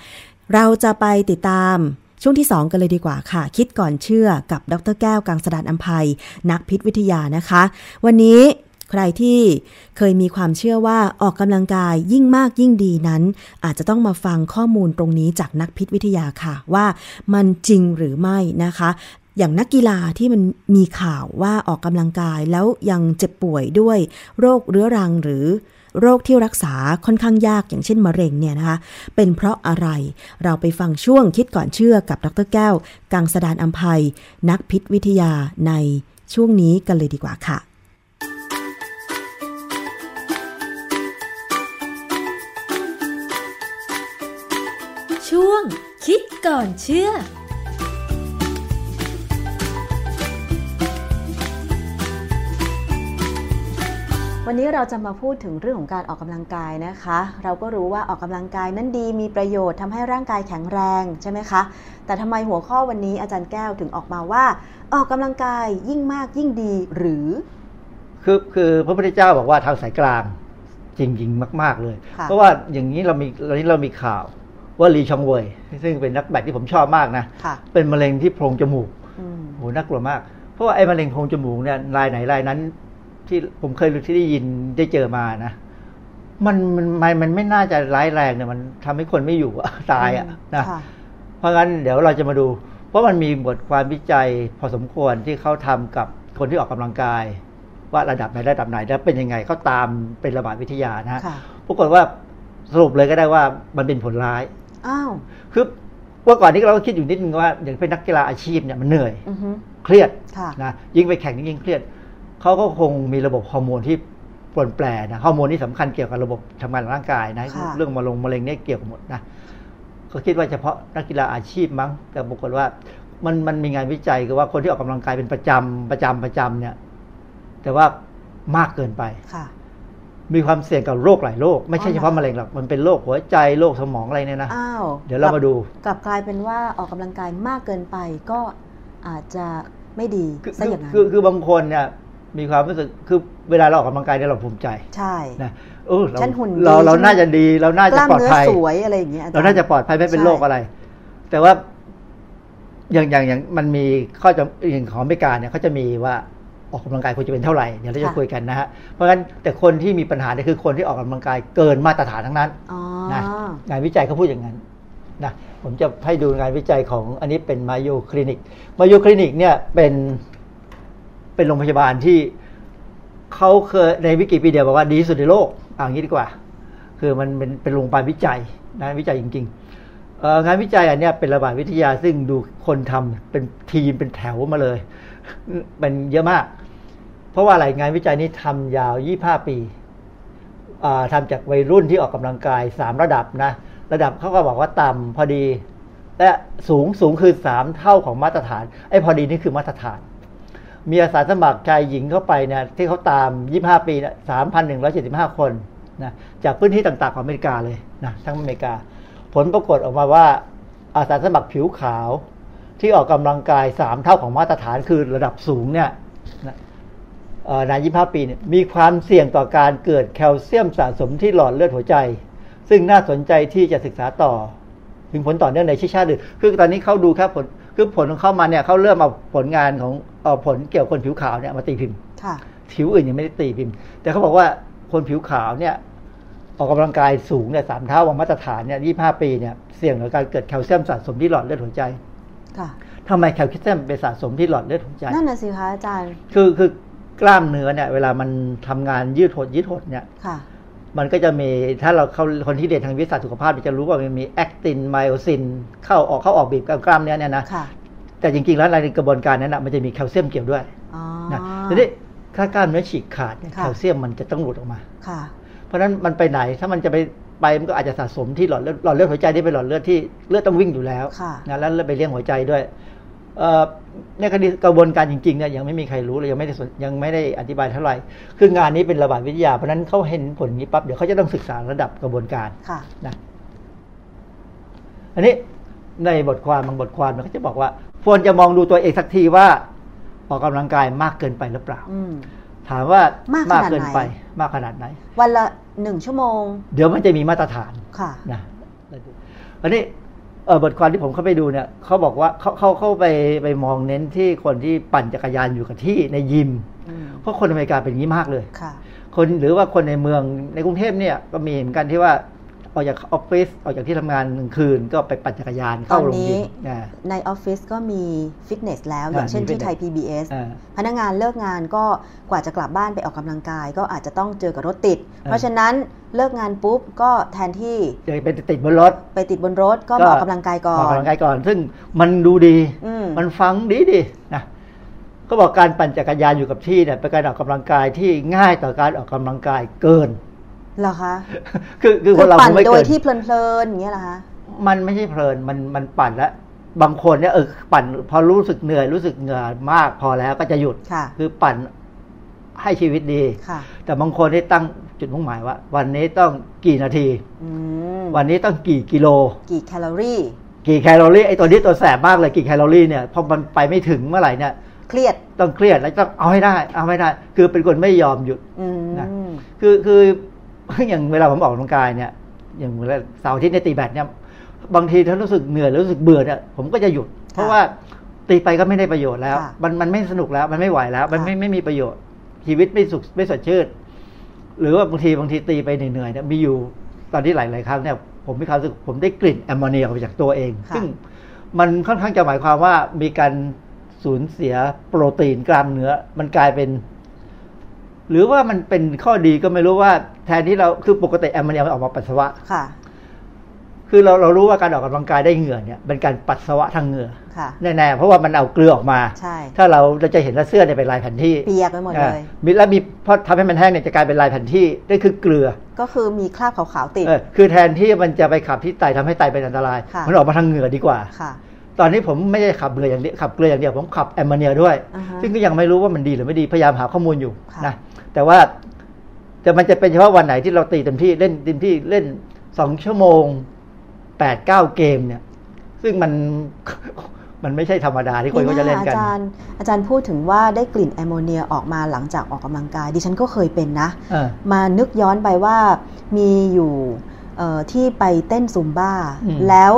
เราจะไปติดตามช่วงที่ 2 กันเลยดีกว่าค่ะ คิดก่อนเชื่อกับดรแก้วกังสดานอัมภัย นักพิษวิทยานะคะ วันนี้ใครที่เคยมีความเชื่อว่าออกกำลังกายยิ่งมากยิ่งดีนั้น อาจจะต้องมาฟังข้อมูลตรงนี้จากนักพิษวิทยาค่ะ ว่ามันจริงหรือไม่นะคะ อย่างนักกีฬาที่มันมีข่าวว่าออกกำลังกายแล้วยังเจ็บป่วยด้วยโรคเรื้อรังหรือโรคที่รักษาค่อนข้างยากอย่างเช่นมะเร็งเนี่ยนะคะ เป็นเพราะอะไรเราไปฟังช่วงคิดก่อนเชื่อกับดรแก้ว กังสดานอัมภัย นักพิษวิทยาในช่วงนี้กันเลยดีกว่าค่ะ ช่วงคิดก่อนเชื่อ วันนี้เราจะมาพูดถึงเรื่องของการออกกำลังกายนะคะ เราก็รู้ว่าออกกำลังกายนั้นดีมีประโยชน์ทำให้ร่างกายแข็งแรงใช่ไหมคะ แต่ทำไมหัวข้อวันนี้อาจารย์แก้วถึงออกมาว่า ออกกำลังกายยิ่งมากยิ่งดีหรือคือคือพระพุทธเจ้าบอกว่าทางสายกลางจริงๆมาก ๆเลย เพราะว่าอย่างนี้เรามีตอนนี้เรามีข่าวว่าลีชองเวยซึ่งเป็นนักแบดที่ผมชอบมากนะเป็นมะเร็งที่โพรงจมูกโหน่ากลัวมาก เพราะว่าไอ้มะเร็งโพรงจมูกเนี่ยรายไหนรายนั้น ที่ผมเคยรู้ที่ได้ยินได้เจอมานะมันมันมันมันไม่น่าจะร้ายแรงเนี่ยมันทำให้คนไม่อยู่ตายอะนะเพราะงั้นเดี๋ยวเราจะมาดู เพราะมันมีบทความวิจัยพอสมควรที่เขาทำกับคนที่ออกกำลังกาย ว่าระดับไหนระดับไหนแล้วเป็นยังไงเขาตามเป็นระบาดวิทยานะฮะปรากฏว่าสรุปเลยก็ได้ว่ามันเป็นผลร้ายอ้าวคือว่าก่อนนี้เราก็คิดอยู่นิดนึงว่าอย่างเป็นนักกีฬาอาชีพเนี่ยมันเหนื่อยเครียดนะยิ่งไปแข่งยิ่งเครียด เขาก็คงมีระบบฮอร์โมนที่ปนแปรนะฮอร์โมนที่สำคัญเกี่ยวกับระบบทำงานของร่างกายนะเรื่องมะเร็งมะเร็งเนี่ยเกี่ยวกับหมดนะก็คิดว่าเฉพาะนักกีฬาอาชีพมั้ง แต่ปรากฏว่ามันมันมีงานวิจัยคือว่าคนที่ออกกำลังกายเป็นประจำประจำประจำเนี่ย แต่ว่ามากเกินไปค่ะ มีความเสี่ยงกับโรคหลายโรคไม่ใช่เฉพาะมะเร็งหรอกมันเป็นโรคหัวใจโรคสมองอะไรเนี่ยนะอ้าวเดี๋ยวเรามาดูกลับกลายเป็นว่าออกกำลังกายมากเกินไปก็อาจจะไม่ดีซะอย่างนั้นคือคือบางคนเนี่ย มีความรู้สึกคือเวลาเราออกกำลังกายเนี่ยเราภูมิใจใช่นะเออเราเราเราน่าจะดีเราน่าจะปลอดภัยสวยอะไรอย่างเงี้ยเราน่าจะปลอดภัยไม่เป็นโรคอะไร แต่ว่าอย่างอย่างอย่างมันมีข้อจำอย่างของอเมริกาเนี่ยเขาจะมีว่าออกกำลังกายควรจะเป็นเท่าไหร่เดี๋ยวเราจะคุยกันนะฮะเพราะฉะนั้นแต่คนที่มีปัญหาเนี่ยคือคนที่ออกกำลังกายเกินมาตรฐานทั้งนั้นนะงานวิจัยเขาพูดอย่างนั้นนะผมจะให้ดูงานวิจัยของอันนี้เป็นมาโยคลินิกมาโยคลินิกเนี่ยเป็น เป็นโรงพยาบาลที่เขาเคยในวิกิพีเดียบอกว่าดีสุดในโลกเอางี้ดีกว่า คือมันเป็นเป็นโรงพยาบาลวิจัยนะวิจัยจริงๆงานวิจัยอันนี้เป็นระบาดวิทยาซึ่งดูคนทำเป็นทีมเป็นแถวมาเลยเป็นเยอะมาก เพราะว่าอะไรงานวิจัยนี้ทำยาว 25 ปีทำจากวัยรุ่นที่ออกกำลังกาย 3 ระดับนะ ระดับเขาก็บอกว่าต่ำพอดี และสูงสูงคือ 3 เท่าของมาตรฐานไอ้พอดีนี่คือมาตรฐาน มีอาสาสมัครชายหญิงเข้าไปเนี่ยที่เขาตาม 25 ปีเนี่ย3,175 คนนะจากพื้นที่ต่างๆของอเมริกาเลยนะทั้งอเมริกา ผลปรากฏออกมาว่าอาสาสมัครผิวขาวที่ออกกำลังกาย 3 เท่าของมาตรฐานคือระดับสูงเนี่ยนาน25 ปีเนี่ยมีความเสี่ยงต่อการเกิดแคลเซียมสะสมที่หลอดเลือดหัวใจ ซึ่งน่าสนใจที่จะศึกษาต่อ ถึงผลต่อเนื่องในชิชาติอื่นคือตอนนี้เขาดูครับผล คือผลของเข้ามาเนี่ยเขาเริ่มเอาผลงานของเอาผลเกี่ยวกับคนผิวขาวเนี่ยมาตีพิมพ์ผิวอื่นยังไม่ได้ตีพิมพ์ แต่เขาบอกว่าคนผิวขาวเนี่ยออกกำลังกายสูงเนี่ยสามเท่าของมาตรฐานเนี่ยยี่ห้าปีเนี่ยเสี่ยงต่อการเกิดแคลเซียมสะสมที่หลอดเลือดหัวใจค่ะทำไมแคลเซียมไปสะสมที่หลอดเลือดหัวใจ นั่นน่ะสิคะอาจารย์ คือคือกล้ามเนื้อเนี่ย เวลามันทำงานยืดหดยืดหดเนี่ยค่ะ มันก็จะมีถ้าเราเขาคนที่เรียนทางวิทยาศาสตร์สุขภาพจะรู้ว่ามันมีแอคตินไมโอซินเข้าออกเข้าออกบีบกับกล้ามเนื้อเนี่ยนะแต่จริงๆแล้วในกระบวนการนั้นนะมันจะมีแคลเซียมเกี่ยวด้วยนะทีนี้ถ้ากล้ามเนื้อฉีกขาดแคลเซียมมันจะต้องหลุดออกมาเพราะฉะนั้นมันไปไหนถ้ามันจะไปไปมันก็อาจจะสะสมที่หลอดเลือดหลอดเลือดหัวใจที่เป็นหลอดเลือดที่เลือดต้องวิ่งอยู่แล้วนะแล้วไปเลี้ยงหัวใจด้วย ในคดีกระบวนการจริงๆเนี่ยยังไม่มีใครรู้เลยยังไม่ได้ยังไม่ได้อธิบายเท่าไหร่คืองานนี้เป็นระบาดวิทยาเพราะนั้นเขาเห็นผลนี้ปั๊บเดี๋ยวเขาจะต้องศึกษาระดับกระบวนการนะอันนี้ในบทความบางบทความมันก็จะบอกว่าควรจะมองดูตัวเองสักทีว่า ออกกำลังกายมากเกินไปหรือเปล่าถามว่ามากเกินไป มากขนาดไหน วันละหนึ่งชั่วโมง เดี๋ยวมันจะมีมาตรฐานค่ะนะอันนี้ บทความที่ผมเข้าไปดูเนี่ยเขาบอกว่าเขาเขาเข้าไปไปมองเน้นที่คนที่ปั่นจักรยานอยู่กับที่ในยิม เพราะคนอเมริกาเป็นอย่างนี้มากเลยคนหรือว่าคนในเมืองในกรุงเทพเนี่ยก็มีเหมือนกันที่ว่า ออกจากออฟฟิศออกจากที่ทำงานหนึ่งคืน ก็ไปปั่นจักรยานเข้าโรงยิมในออฟฟิศก็มีฟิตเนสแล้ว อย่างเช่นที่ไทย PBS พนักงานเลิกงานก็กว่าจะกลับบ้านไปออกกำลังกาย ก็อาจจะต้องเจอกับรถติด เพราะฉะนั้นเลิกงานปุ๊บก็แทนที่ไปติดบนรถ ไปติดบนรถก็มาออกกำลังกายก่อนออกกำลังกายก่อน ซึ่งมันดูดีมันฟังดีดีนะก็บอกการปั่นจักรยานอยู่กับที่เนี่ยเป็นการออกกำลังกายที่ง่ายต่อการออกกำลังกายเกิน เหรอคะคือคือคนเราปั่นโดยที่เพลินๆอย่างเงี้ยเหรอคะมันไม่ใช่เพลินมันมันปั่นแล้วบางคนเนี่ยเออปั่น พอรู้สึกเหนื่อยรู้สึกเหงื่อมากพอแล้วก็จะหยุดคือปั่นให้ชีวิตดีแต่บางคนที่ตั้งจุดมุ่งหมายว่า วันนี้ต้องกี่นาทีวันนี้ต้องกี่กิโล กี่แคลอรี่ กี่แคลอรี่ไอ้ตัวนี้ตัวแสบมากเลยกี่แคลอรี่เนี่ยพอมันไปไม่ถึงเมื่อไหร่เนี่ยเครียดต้องเครียดแล้วต้องเอาให้ได้ เอาให้ได้ คือเป็นคนไม่ยอมหยุดนะคือคือ อย่างเวลาผมออกกำลังกายเนี่ย อย่างเวลาเสาร์อาทิตย์ในตีแบดเนี่ย บางทีถ้ารู้สึกเหนื่อยรู้สึกเบื่อเนี่ยผมก็จะหยุด เพราะว่าตีไปก็ไม่ได้ประโยชน์แล้ว มันมันไม่สนุกแล้ว มันไม่ไหวแล้ว มันไม่ไม่มีประโยชน์ ชีวิตไม่สุขไม่สดชื่นหรือว่าบางทีบางทีตีไปเหนื่อยๆเนี่ยมีอยู่ตอนที่หลายๆครั้งเนี่ยผมมีความรู้สึกผมได้กลิ่นแอมโมเนียออกมาจากตัวเอง ซึ่งมันค่อนข้างจะหมายความว่ามีการสูญเสียโปรตีนกล้ามเนื้อ มันกลายเป็น หรือว่ามันเป็นข้อดีก็ไม่รู้ว่า แทนที่เราคือปกติแอมโมเนียมันออกมาปัสสาวะค่ะ คือเราเรารู้ว่าการออกกำลังกายได้เหงื่อเนี่ยเป็นการปัสสาวะทางเหงื่อแน่ๆเพราะว่ามันเอาเกลือออกมาใช่ถ้าเราเราจะเห็นว่าเสื้อเนี่ยเป็นลายแผนที่เปียกไปหมดเลยมีแล้วมีพอทำให้มันแห้งเนี่ยจะกลายเป็นลายแผนที่ได้คือเกลือ ก็คือมีคราบขาวๆติดคือแทนที่มันจะไปขับที่ไตทำให้ไตเป็นอันตรายมันออกมาทางเหงื่อดีกว่าค่ะตอนนี้ผมไม่ได้ขับเกลืออย่างเดียวขับเกลืออย่างเดียวผมขับแอมโมเนียด้วย ซึ่งก็ยังไม่รู้ว่ามันดีหรือไม่ดีพยายามหาข้อมูลอยู่นะ แต่ว่าแต่มันจะเป็นเฉพาะวันไหนที่เราตีเต็มที่เล่นเต็มที่เล่นสองชั่วโมงแปดเก้าเกมเนี่ย ซึ่งมันมันไม่ใช่ธรรมดาที่คนเขาจะเล่นกัน อาจารย์อาจารย์พูดถึงว่าได้กลิ่นแอมโมเนียออกมาหลังจากออกกำลังกาย ดิฉันก็เคยเป็นนะ มานึกย้อนไปว่ามีอยู่ที่ไปเต้นซุมบ้า แล้ว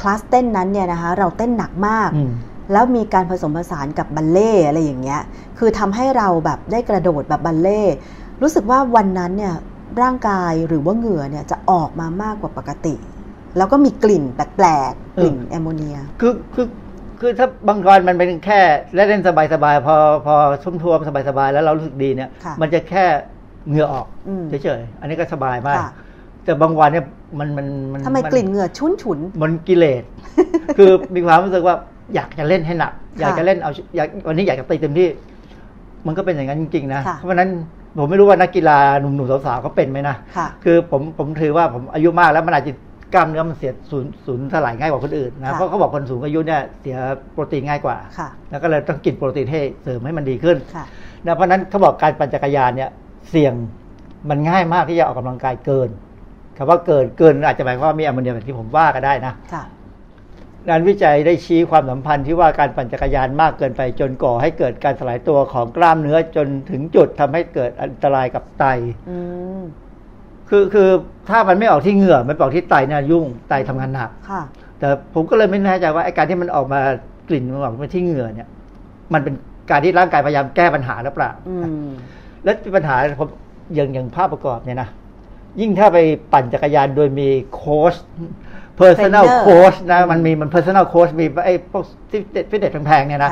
คลาสเต้นนั้นเนี่ยนะคะเราเต้นหนักมาก แล้วมีการผสมผสานกับบัลเล่อะไรอย่างเงี้ย คือทำให้เราแบบได้กระโดดแบบบัลเล่รู้สึกว่าวันนั้นเนี่ยร่างกายหรือว่าเหงื่อเนี่ยจะออกมามากกว่าปกติ แล้วก็มีกลิ่นแปลกๆกลิ่นแอมโมเนีย คือคือคือถ้าบางกรมันเป็นแค่เล่นสบายๆพอพอชุ่มท่วมสบายๆแล้วเรารู้สึกดีเนี่ย มันจะแค่เหงื่อออกเฉยๆอันนี้ก็สบายมาก แต่บางวันเนี่ยมันมันมันทำไมกลิ่นเหงื่อชุนฉุนมันกิเลสคือมีความรู้สึกว่า อยากจะเล่นให้หนัก อยากจะเล่นเอาอยากวันนี้อยากจะตีเต็มที่ มันก็เป็นอย่างนั้นจริงๆนะเพราะฉะนั้นผมไม่รู้ว่านักกีฬาหนุ่มๆสาวๆเขาเป็นไหมนะคือผมผมถือว่าผมอายุมากแล้วมันอาจจะกล้ามเนื้อมันเสียสูญสูญสลายง่ายกว่าคนอื่นนะเพราะเขาบอกคนสูงอายุเนี่ยเสียโปรตีนง่ายกว่า แล้วก็เลยต้องกินโปรตีนให้เสริมให้มันดีขึ้นนะเพราะนั้นเขาบอกการปั่นจักรยานเนี่ยเสี่ยงมันง่ายมากที่จะออกกำลังกายเกินคำว่าเกินเกินอาจจะหมายความว่ามีแอมโมเนียแบบที่ผมว่าก็ได้นะ งานวิจัยได้ชี้ความสัมพันธ์ที่ว่าการปั่นจักรยานมากเกินไปจนก่อให้เกิดการสลายตัวของกล้ามเนื้อจนถึงจุดทำให้เกิดอันตรายกับไตคือคือถ้ามันไม่ออกที่เหงื่อมันออกที่ไตเนี่ยยุ่งไตทำงานหนักแต่ผมก็เลยไม่แน่ใจว่าไอ้การที่มันออกมากลิ่นมันออกมาที่เหงื่อเนี่ย มันเป็นการที่ร่างกายพยายามแก้ปัญหาหรือเปล่าและปัญหาผมอย่างอย่างภาพประกอบเนี่ยนะยิ่งถ้าไปปั่นจักรยานโดยมีโค้ช personal coach นะมันมีมัน personal coach มีไอ้พวกที่ฟิตเนสแพงๆเนี่ยนะ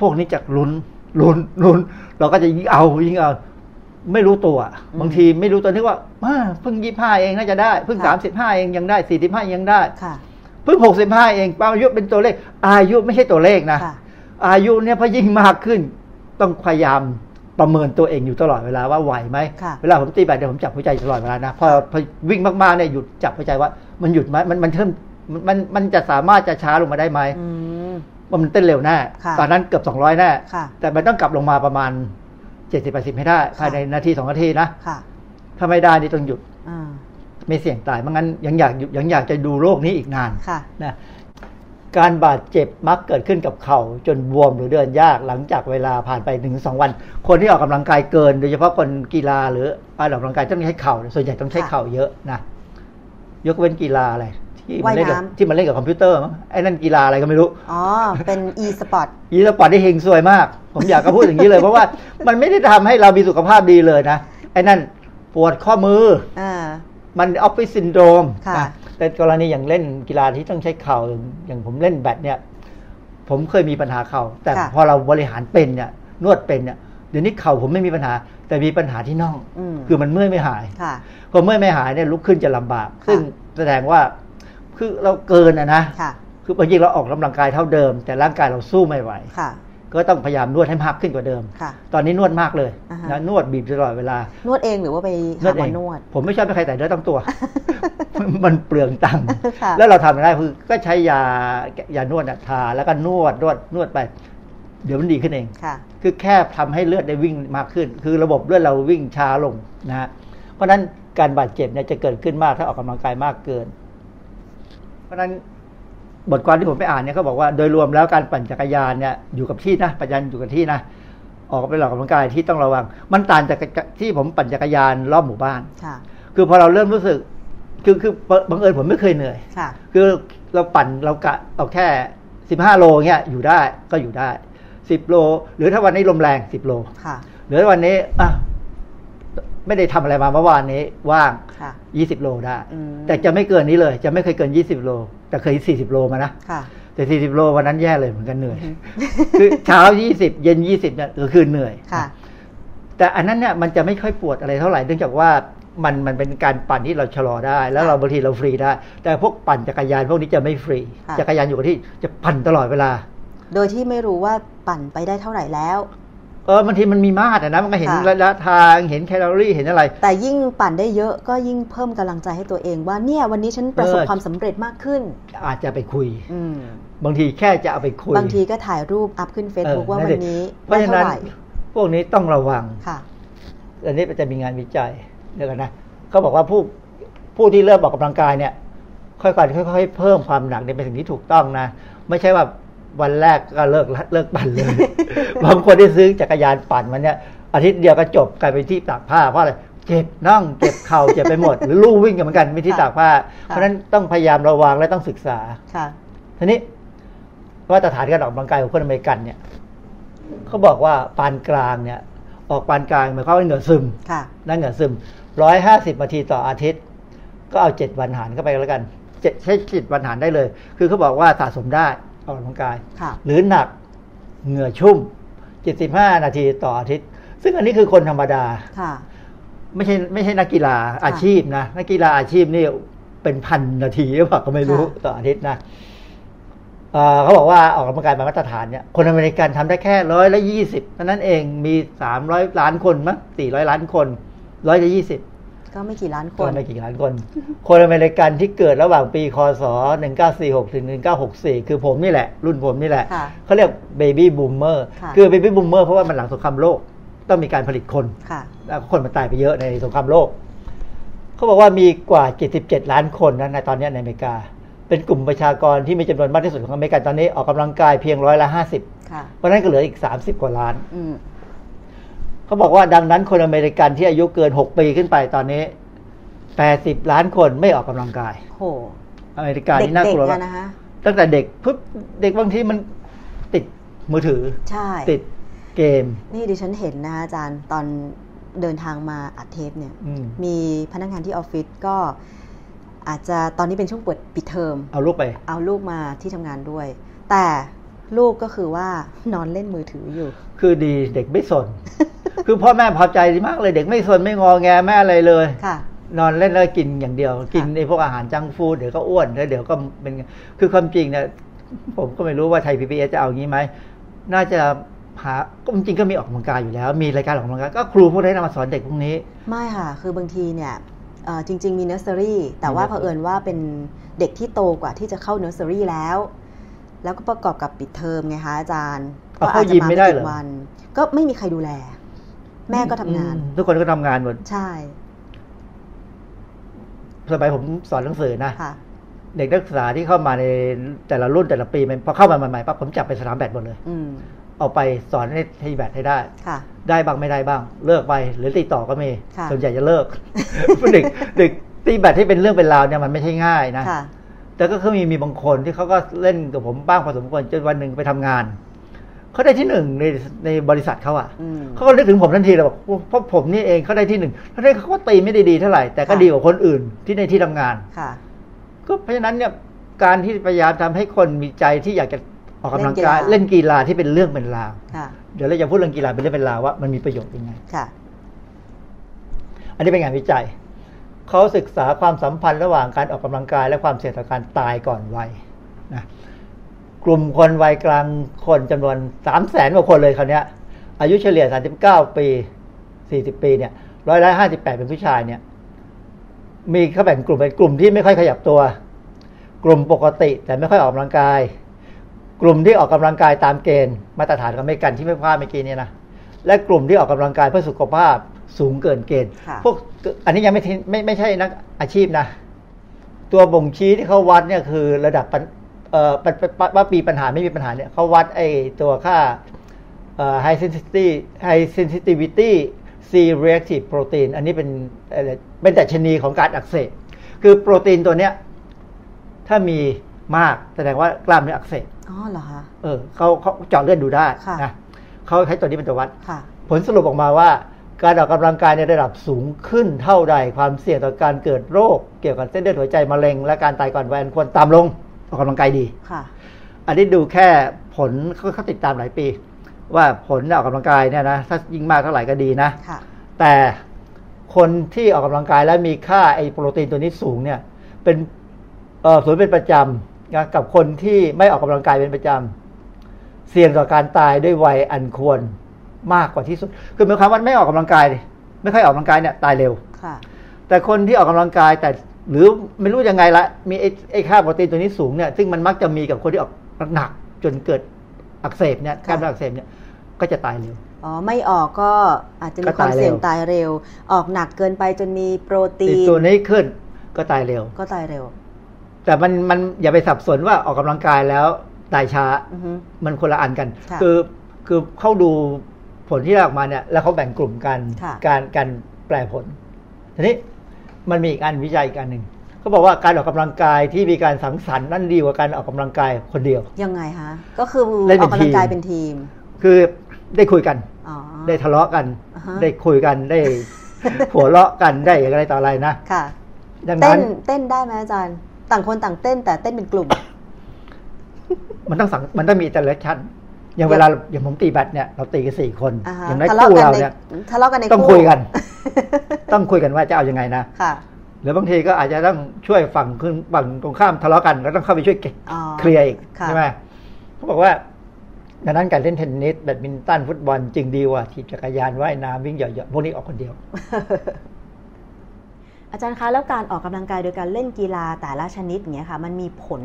พวกนี้จะลุ้นลุ้นลุ้น เราก็จะยิ่งเอายิ่งเอาไม่รู้ตัว บางทีไม่รู้ตัวนึกว่าเพิ่งยี่ห้าเองน่าจะได้เพิ่งสามสิบห้าเองยังได้สี่สิบห้ายังได้เพิ่งหกสิบห้าเองอายุเป็นตัวเลข อายุไม่ใช่ตัวเลขนะ อายุเนี่ยพอยิ่งมากขึ้น ต้องพยายาม ประเมินตัวเองอยู่ตลอดเวลาว่าไหวไหม เวลาผมตีแบบเดี๋ยวผมจับหัวใจตลอดเวลานะ พอพอวิ่งมากๆเนี่ยหยุดจับหัวใจว่ามันหยุดไหมมันมันเทิมมันมันจะสามารถจะช้าลงมาได้ไหมมันเต้นเร็วแน่ตอนนั้นเกือบสองร้อยแน่แต่มันต้องกลับลงมาประมาณเจ็ดสิบแปดสิบให้ได้ภายในนาทีสองนาทีนะถ้าไม่ได้นี่ต้องหยุดไม่เสี่ยงตายไม่งั้นยังอยากยังอยากจะดูโรคนี้อีกนานนะ การบาดเจ็บมักเกิดขึ้นกับเข่าจนบวมหรือเดินยากหลังจากเวลาผ่านไปหนึ่งสองวัน คนที่ออกกำลังกายเกิน โดยเฉพาะคนกีฬาหรือการออกกำลังกายต้องใช้เข่าส่วนใหญ่ต้องใช้เข่าเยอะนะยกเว้นกีฬาอะไรที่มันเล่นกับที่มันเล่นกับคอมพิวเตอร์มั้งไอ้นั่นกีฬาอะไรก็ไม่รู้ อ๋อ เป็น e-sport e สปอร์ตที่เฮงสวยมาก ผมอยากจะพูดอย่างนี้เลย เพราะว่ามันไม่ได้ทำให้เรามีสุขภาพดีเลยนะ ไอ้นั่นปวดข้อมืออ มันออฟฟิศซินโดรมแต่กรณีอย่างเล่นกีฬาที่ต้องใช้เข่าอย่างผมเล่นแบดเนี่ย ผมเคยมีปัญหาเข่า แต่พอเราบริหารเป็นเนี่ยนวดเป็นเนี่ยเดี๋ยวนี้เข่าผมไม่มีปัญหา แต่มีปัญหาที่น่อง คือมันเมื่อยไม่หายพอเมื่อยไม่หายเนี่ยลุกขึ้นจะลำบาก ซึ่งแสดงว่าคือเราเกินอะนะคือบางทีเราออกกำลังกายเท่าเดิม แต่ร่างกายเราสู้ไม่ไหว ก็ต้องพยายามนวดให้มากขึ้นกว่าเดิม ตอนนี้นวดมากเลยนะนวดบีบตลอดเวลา นวดเองหรือว่าไปหาหมอนวด ผมไม่ชอบให้ใครแต่เนื้อต้องตัว มันเปลืองตังค์แล้วเราทำได้คือก็ใช้ยายานวดทาแล้วก็นวดนวดนวดไป เดี๋ยวมันดีขึ้นเองคือแค่ทำให้เลือดได้วิ่งมากขึ้น คือระบบเลือดเราวิ่งช้าลงนะฮะเพราะฉะนั้นการบาดเจ็บเนี่ยจะเกิดขึ้นมากถ้าออกกำลังกายมากเกิน เพราะฉะนั้น บทความที่ผมไปอ่านเนี่ยเขาบอกว่าโดยรวมแล้วการปั่นจักรยานเนี่ยอยู่กับที่นะปัญญาอยู่กับที่นะออกไปหลอกกำลังกายที่ต้องระวัง มันต่างจากที่ผมปั่นจักรยานรอบหมู่บ้านคือพอเราเริ่มรู้สึก คือคือบังเอิญผมไม่เคยเหนื่อยคือเราปั่นเรากะเอาแค่สิบห้าโลเงี้ยอยู่ได้ก็อยู่ได้สิบโล หรือถ้าวันนี้ลมแรงสิบโลหรือวันนี้อะไม่ได้ทำอะไรมาเมื่อวานนี้ว่างยี่สิบโลได้ แต่จะไม่เกินนี้เลย จะไม่เคยเกินยี่สิบโล แต่เคยสี่สิบโลมานะแต่สี่สิบโลวันนั้นแย่เลยเหมือนกันเหนื่อย คือเช้ายี่สิบเย็นยี่สิบเนี่ยคือเหนื่อยแต่อันนั้นเนี่ยมันจะไม่ค่อยปวดอะไรเท่าไหร่เนื่องจากว่ามันมันเป็นการปั่นที่เราชะลอได้ แล้วเราบางทีเราฟรีได้ แต่พวกปั่นจักรยานพวกนี้จะไม่ฟรี จักรยานอยู่กับที่จะปั่นตลอดเวลา โดยที่ไม่รู้ว่าปั่นไปได้เท่าไหร่แล้ว เออบางทีมันมีมาตรนะมันก็เห็นระยะทางเห็นแคลอรี่เห็นอะไร แต่ยิ่งปั่นได้เยอะก็ยิ่งเพิ่มกำลังใจให้ตัวเองว่าเนี่ยวันนี้ฉันประสบความสำเร็จมากขึ้นอาจจะไปคุยบางทีแค่จะเอาไปคุย บางทีก็ถ่ายรูปอัพขึ้นเฟซบุ๊กว่าวันนี้ได้เท่าไหร่พวกนี้ต้องระวัง ค่ะ อันนี้จะมีงานวิจัยเดี๋ยวกันนะเขาบอกว่าผู้ผู้ที่เริ่มออกกำลังกายเนี่ย ค่อยๆค่อยๆเพิ่มความหนักเนี่ยเป็นสิ่งที่ถูกต้องนะ ไม่ใช่ว่า วันแรกก็เลิกเลิกปั่นเลย บางคนที่ซื้อจักรยานปั่นมันเนี่ยอาทิตย์เดียวก็จบกลายเป็นที่ตากผ้าเพราะอะไรเจ็บนั่งเจ็บเข่าเจ็บไปหมด หรือลู่วิ่งกันเหมือนกันไม่ที่ตากผ้า เพราะฉะนั้นต้องพยายามระวังและต้องศึกษาค่ะทีนี้ว่าตรฐานการออกกำลังกายของคนอเมริกันเนี่ยเขาบอกว่าปานกลางเนี่ย ออกปานกลางหมายความว่าเหงื่อซึมนั่นเหงื่อซึมร้อยห้าสิบนาทีต่ออาทิตย์ ก็เอาเจ็ดวันหารเข้าไปแล้วกันเจ็ดใช้เจ็ดวันหารได้เลย คือเขาบอกว่าสะสมได้ ออกกำลังกาย หรือหนักเหงื่อชุ่มเจ็ดสิบห้านาทีต่ออาทิตย์ ซึ่งอันนี้คือคนธรรมดาไม่ใช่ไม่ใช่นักกีฬาอาชีพนะนักกีฬาอาชีพนี่เป็นพันนาทีหรือเปล่าก็ไม่รู้ต่ออาทิตย์นะเขาบอกว่าออกกำลังกายมาตรฐานเนี่ยคนอเมริกันทำได้แค่ร้อยละยี่สิบเท่านั้นเองมีสามร้อยล้านคนมั้งสี่ร้อยล้านคนร้อยละยี่สิบ ก็ไม่กี่ล้านคน ก็ไม่กี่ล้านคน คนอเมริกันที่เกิดระหว่างปีคศ 1946 ถึง 1964 คือผมนี่แหละ รุ่นผมนี่แหละ เขาเรียก baby boomer คือ baby boomer เพราะว่ามันหลังสงครามโลก ต้องมีการผลิตคนแล้วคนมันตายไปเยอะในสงครามโลก เขาบอกว่ามีกว่า 77 ล้านคนนะในตอนนี้ในอเมริกา เป็นกลุ่มประชากรที่มีจำนวนมากที่สุดของอเมริกาตอนนี้ออกกำลังกายเพียงร้อยละห้าสิบเพราะนั้นก็เหลืออีก 30 กว่าล้าน เขาบอกว่าดังนั้นคนอเมริกันที่อายุเกิน 6 ปีขึ้นไปตอนนี้ 80 ล้านคนไม่ออกกำลังกายโหอเมริกานี่น่ากลัวมากตั้งแต่เด็กปุ๊บเด็กบางทีมันติดมือถือ ใช่ ติดเกม นี่ดิฉันเห็นนะอาจารย์ตอนเดินทางมาอัดเทปเนี่ย มีพนักงานที่ออฟฟิศก็อาจจะตอนนี้เป็นช่วงเปิดปิดเทอม เอาลูกไป เอาลูกมาที่ทำงานด้วย แต่ลูกก็คือว่านอนเล่นมือถืออยู่ คือดีเด็กไม่สน คือพ่อแม่พอใจมากเลยเด็กไม่สนไม่งอแงแม่อะไรเลยค่ะนอนเล่นแล้วกินอย่างเดียว กินไอ้พวกอาหาร junk food เดี๋ยวก็อ้วนแล้วเดี๋ยวก็เป็นคือความจริงเนี่ยผมก็ไม่รู้ว่าไทยพีบีเอสจะเอางี้ไหมน่าจะหาก็จริงก็มีออกกำลังกายอยู่แล้ว มีรายการออกกำลังกายก็ครูพวกนี้นำมาสอนเด็กพวกนี้ ไม่ค่ะ คือบางทีเนี่ยจริง ๆ มีเนอร์เซอรี่แต่ว่าเผอิญว่าเป็นเด็กที่โตกว่าที่จะเข้าเนอร์เซอรี่แล้ว แล้วก็ประกอบกับปิดเทอมไงคะอาจารย์ ก็อาจจะมาไม่ได้หรอวัน ก็ไม่มีใครดูแล แม่ก็ทำงาน ทุกคนก็ทำงานหมดใช่สมัยผมสอนหนังสือนะเด็กนักศึกษาที่เข้ามาในแต่ละรุ่นแต่ละปีพอเข้ามาใหม่ๆปั๊บผมจับไปสนามแบดหมดเลยเอาไปสอนให้ทีแบดให้ได้ได้บ้างไม่ได้บ้าง เลิกไปหรือติดต่อก็มีส่วนใหญ่จะเลิกเด็กเด็กตีแบดที่เป็นเรื่องเป็นราวเนี่ยมันไม่ใช่ง่ายนะแต่ก็คือมีมีบางคนที่เขาก็เล่นกับผมบ้างพอสมควรจนวันหนึ่งไปทำงาน เขาได้ที่หนึ่งในในบริษัทเขาอะเขาก็นึกถึงผมทันทีเลยบอกเพราะผมนี่เองเขาได้ที่หนึ่งแล้วได้เขาก็ตีไม่ได้ดีเท่าไหร่แต่ก็ดีกว่าคนอื่นที่ในที่ทำงานค่ะ ก็เพราะฉะนั้นเนี่ยการที่พยายามทำให้คนมีใจที่อยากจะออกกำลังกายเล่นกีฬาที่เป็นเรื่องเป็นราวเดี๋ยวเราจะพูดเรื่องกีฬาเป็นเรื่องเป็นราวว่ามันมีประโยชน์ยังไงค่ะอันนี้เป็นงานวิจัยเขาศึกษาความสัมพันธ์ระหว่างการออกกำลังกายและความเสี่ยงต่อการตายก่อนวัยนะ กลุ่มคนวัยกลางคนจำนวนสามแสนกว่าคนเลยคราวนี้อายุเฉลี่ยสามสิบเก้าปีสี่สิบปีเนี่ยร้อยละห้าสิบแปดเป็นผู้ชายเนี่ย มีเขาแบ่งกลุ่มเป็นกลุ่มที่ไม่ค่อยขยับตัว กลุ่มปกติแต่ไม่ค่อยออกกำลังกาย กลุ่มที่ออกกำลังกายตามเกณฑ์มาตรฐานของอเมริกันที่ไม่พลาดเมื่อกี้นี้นะและกลุ่มที่ออกกำลังกายเพื่อสุขภาพสูงเกินเกณฑ์ พวกอันนี้ยังไม่ไม่ไม่ใช่นักอาชีพนะ ตัวบ่งชี้ที่เขาวัดเนี่ยคือระดับเอ่อ ว่าปีปัญหาไม่มีปัญหาเนี่ยเขาวัดไอ้ตัวค่าเอ่อ high sensitivity high sensitivity C reactive protein อันนี้เป็นเป็นแต่ชนีของการอักเสบคือโปรตีนตัวเนี้ย ถ้ามีมากแสดงว่ากล้ามเนื้ออักเสบอ๋อเหรอคะเออเขาเขาเจาะเลือดดูได้นะเขาใช้ตัวนี้เป็นตัววัดผลสรุปออกมาว่า การออกกำลังกายในระดับสูงขึ้นเท่าใดความเสี่ยงต่อการเกิดโรค เกี่ยวกับเส้นเลือดหัวใจมะเร็ง และการตายก่อนวัยควรต่ำลง อกกำลังกายดีค่ะ อันนี้ดูแค่ผลเขาติดตามหลายปี ว่าผลออกกำลังกายเนี่ยนะถ้ายิ่งมากเท่าไหร่ก็ดีนะค่ะแต่คนที่ออกกำลังกายแล้วมีค่าไอโปรตีนตัวนี้สูงเนี่ย เป็นเออสูงเป็นประจำนะกับคนที่ไม่ออกกำลังกายเป็นประจำเสี่ยงต่อการตายด้วยวัยอันควรมากกว่าที่สุด คือหมายความว่าไม่ออกกำลังกาย ไม่ค่อยออกกำลังกายเนี่ยตายเร็วค่ะแต่คนที่ออกกำลังกายแต่ หรือไม่รู้ยังไงละมีไอ้ไอ้ค่าโปรตีนตัวนี้สูงเนี่ยซึ่งมันมักจะมีกับคนที่ออกหนักจนเกิดอักเสบเนี่ยกล้ามเนื้ออักเสบเนี่ยก็จะตายเร็วอ๋อไม่ออกก็อาจจะมีก็ความตายเร็วเสี่ยงตายเร็ว ออกหนักเกินไปจนมีโปรตีติดนตัวนี้ขึ้นก็ตายเร็ว ก็ตายเร็ว แต่มันมันอย่าไปสับสนว่าออกกำลังกายแล้วตายช้าอือฮึมันคนละอันกันค่ะอคือเขาดูผลที่ออกมาเนี่ย แล้วเขาแบ่งกลุ่มกันค่ะการการแปลผลทีนี้ มันมีอีกอันวิจัยอีกอันหนึ่งเขาบอกว่าการออกกำลังกายที่มีการสังสรรค์นั่นดีกว่าการออกกำลังกายคนเดียว ยังไงคะก็คือเล่นอเป็อนกกำลังกายทีมเป็นทีม คือได้คุยกันอ๋อได้ทะเลาะกันอ่าฮะได้คุยกันได้หัวเราะกันได้อย่างไรต่ออะไรนะค่ะดังเต้นั้นนเต้นได้ไหมอาจารย์ ต่างคนต่างเต้นแต่เต้นเป็นกลุ่ม มันต้องสังมันต้องมีอินเตอร์แอคชั่น อย่างเวลาอย่างผมตีแบดเนี่ยเราตีกันสี่คนอ่าฮะอย่างน้อยทะเลาะคู่กันเราในเนี่ยทะเลาะกันในต้องคู่คุยกัน ต้องคุยกันว่าจะเอายังไงนะค่ะหรือบางทีก็อาจจะต้องช่วยฝั่งขึ้นฝั่งตรงข้ามทะเลาะกันก็ต้องเข้าไปช่วยเก็บอ๋อเคลียร์อีกค่ะใช่ไหมเขาบอกว่าดังนั้นการเล่นเทนนิสแบดมินตันฟุตบอลจึงดีกว่าถีบจักรยานว่ายน้ำวิ่งเหยาะๆพวกนี้ออกคนเดียว อาจารย์คะแล้วการออกกำลังกายโดยการเล่นกีฬาแต่ละชนิดอย่างเงี้ยค่ะ มันมีผล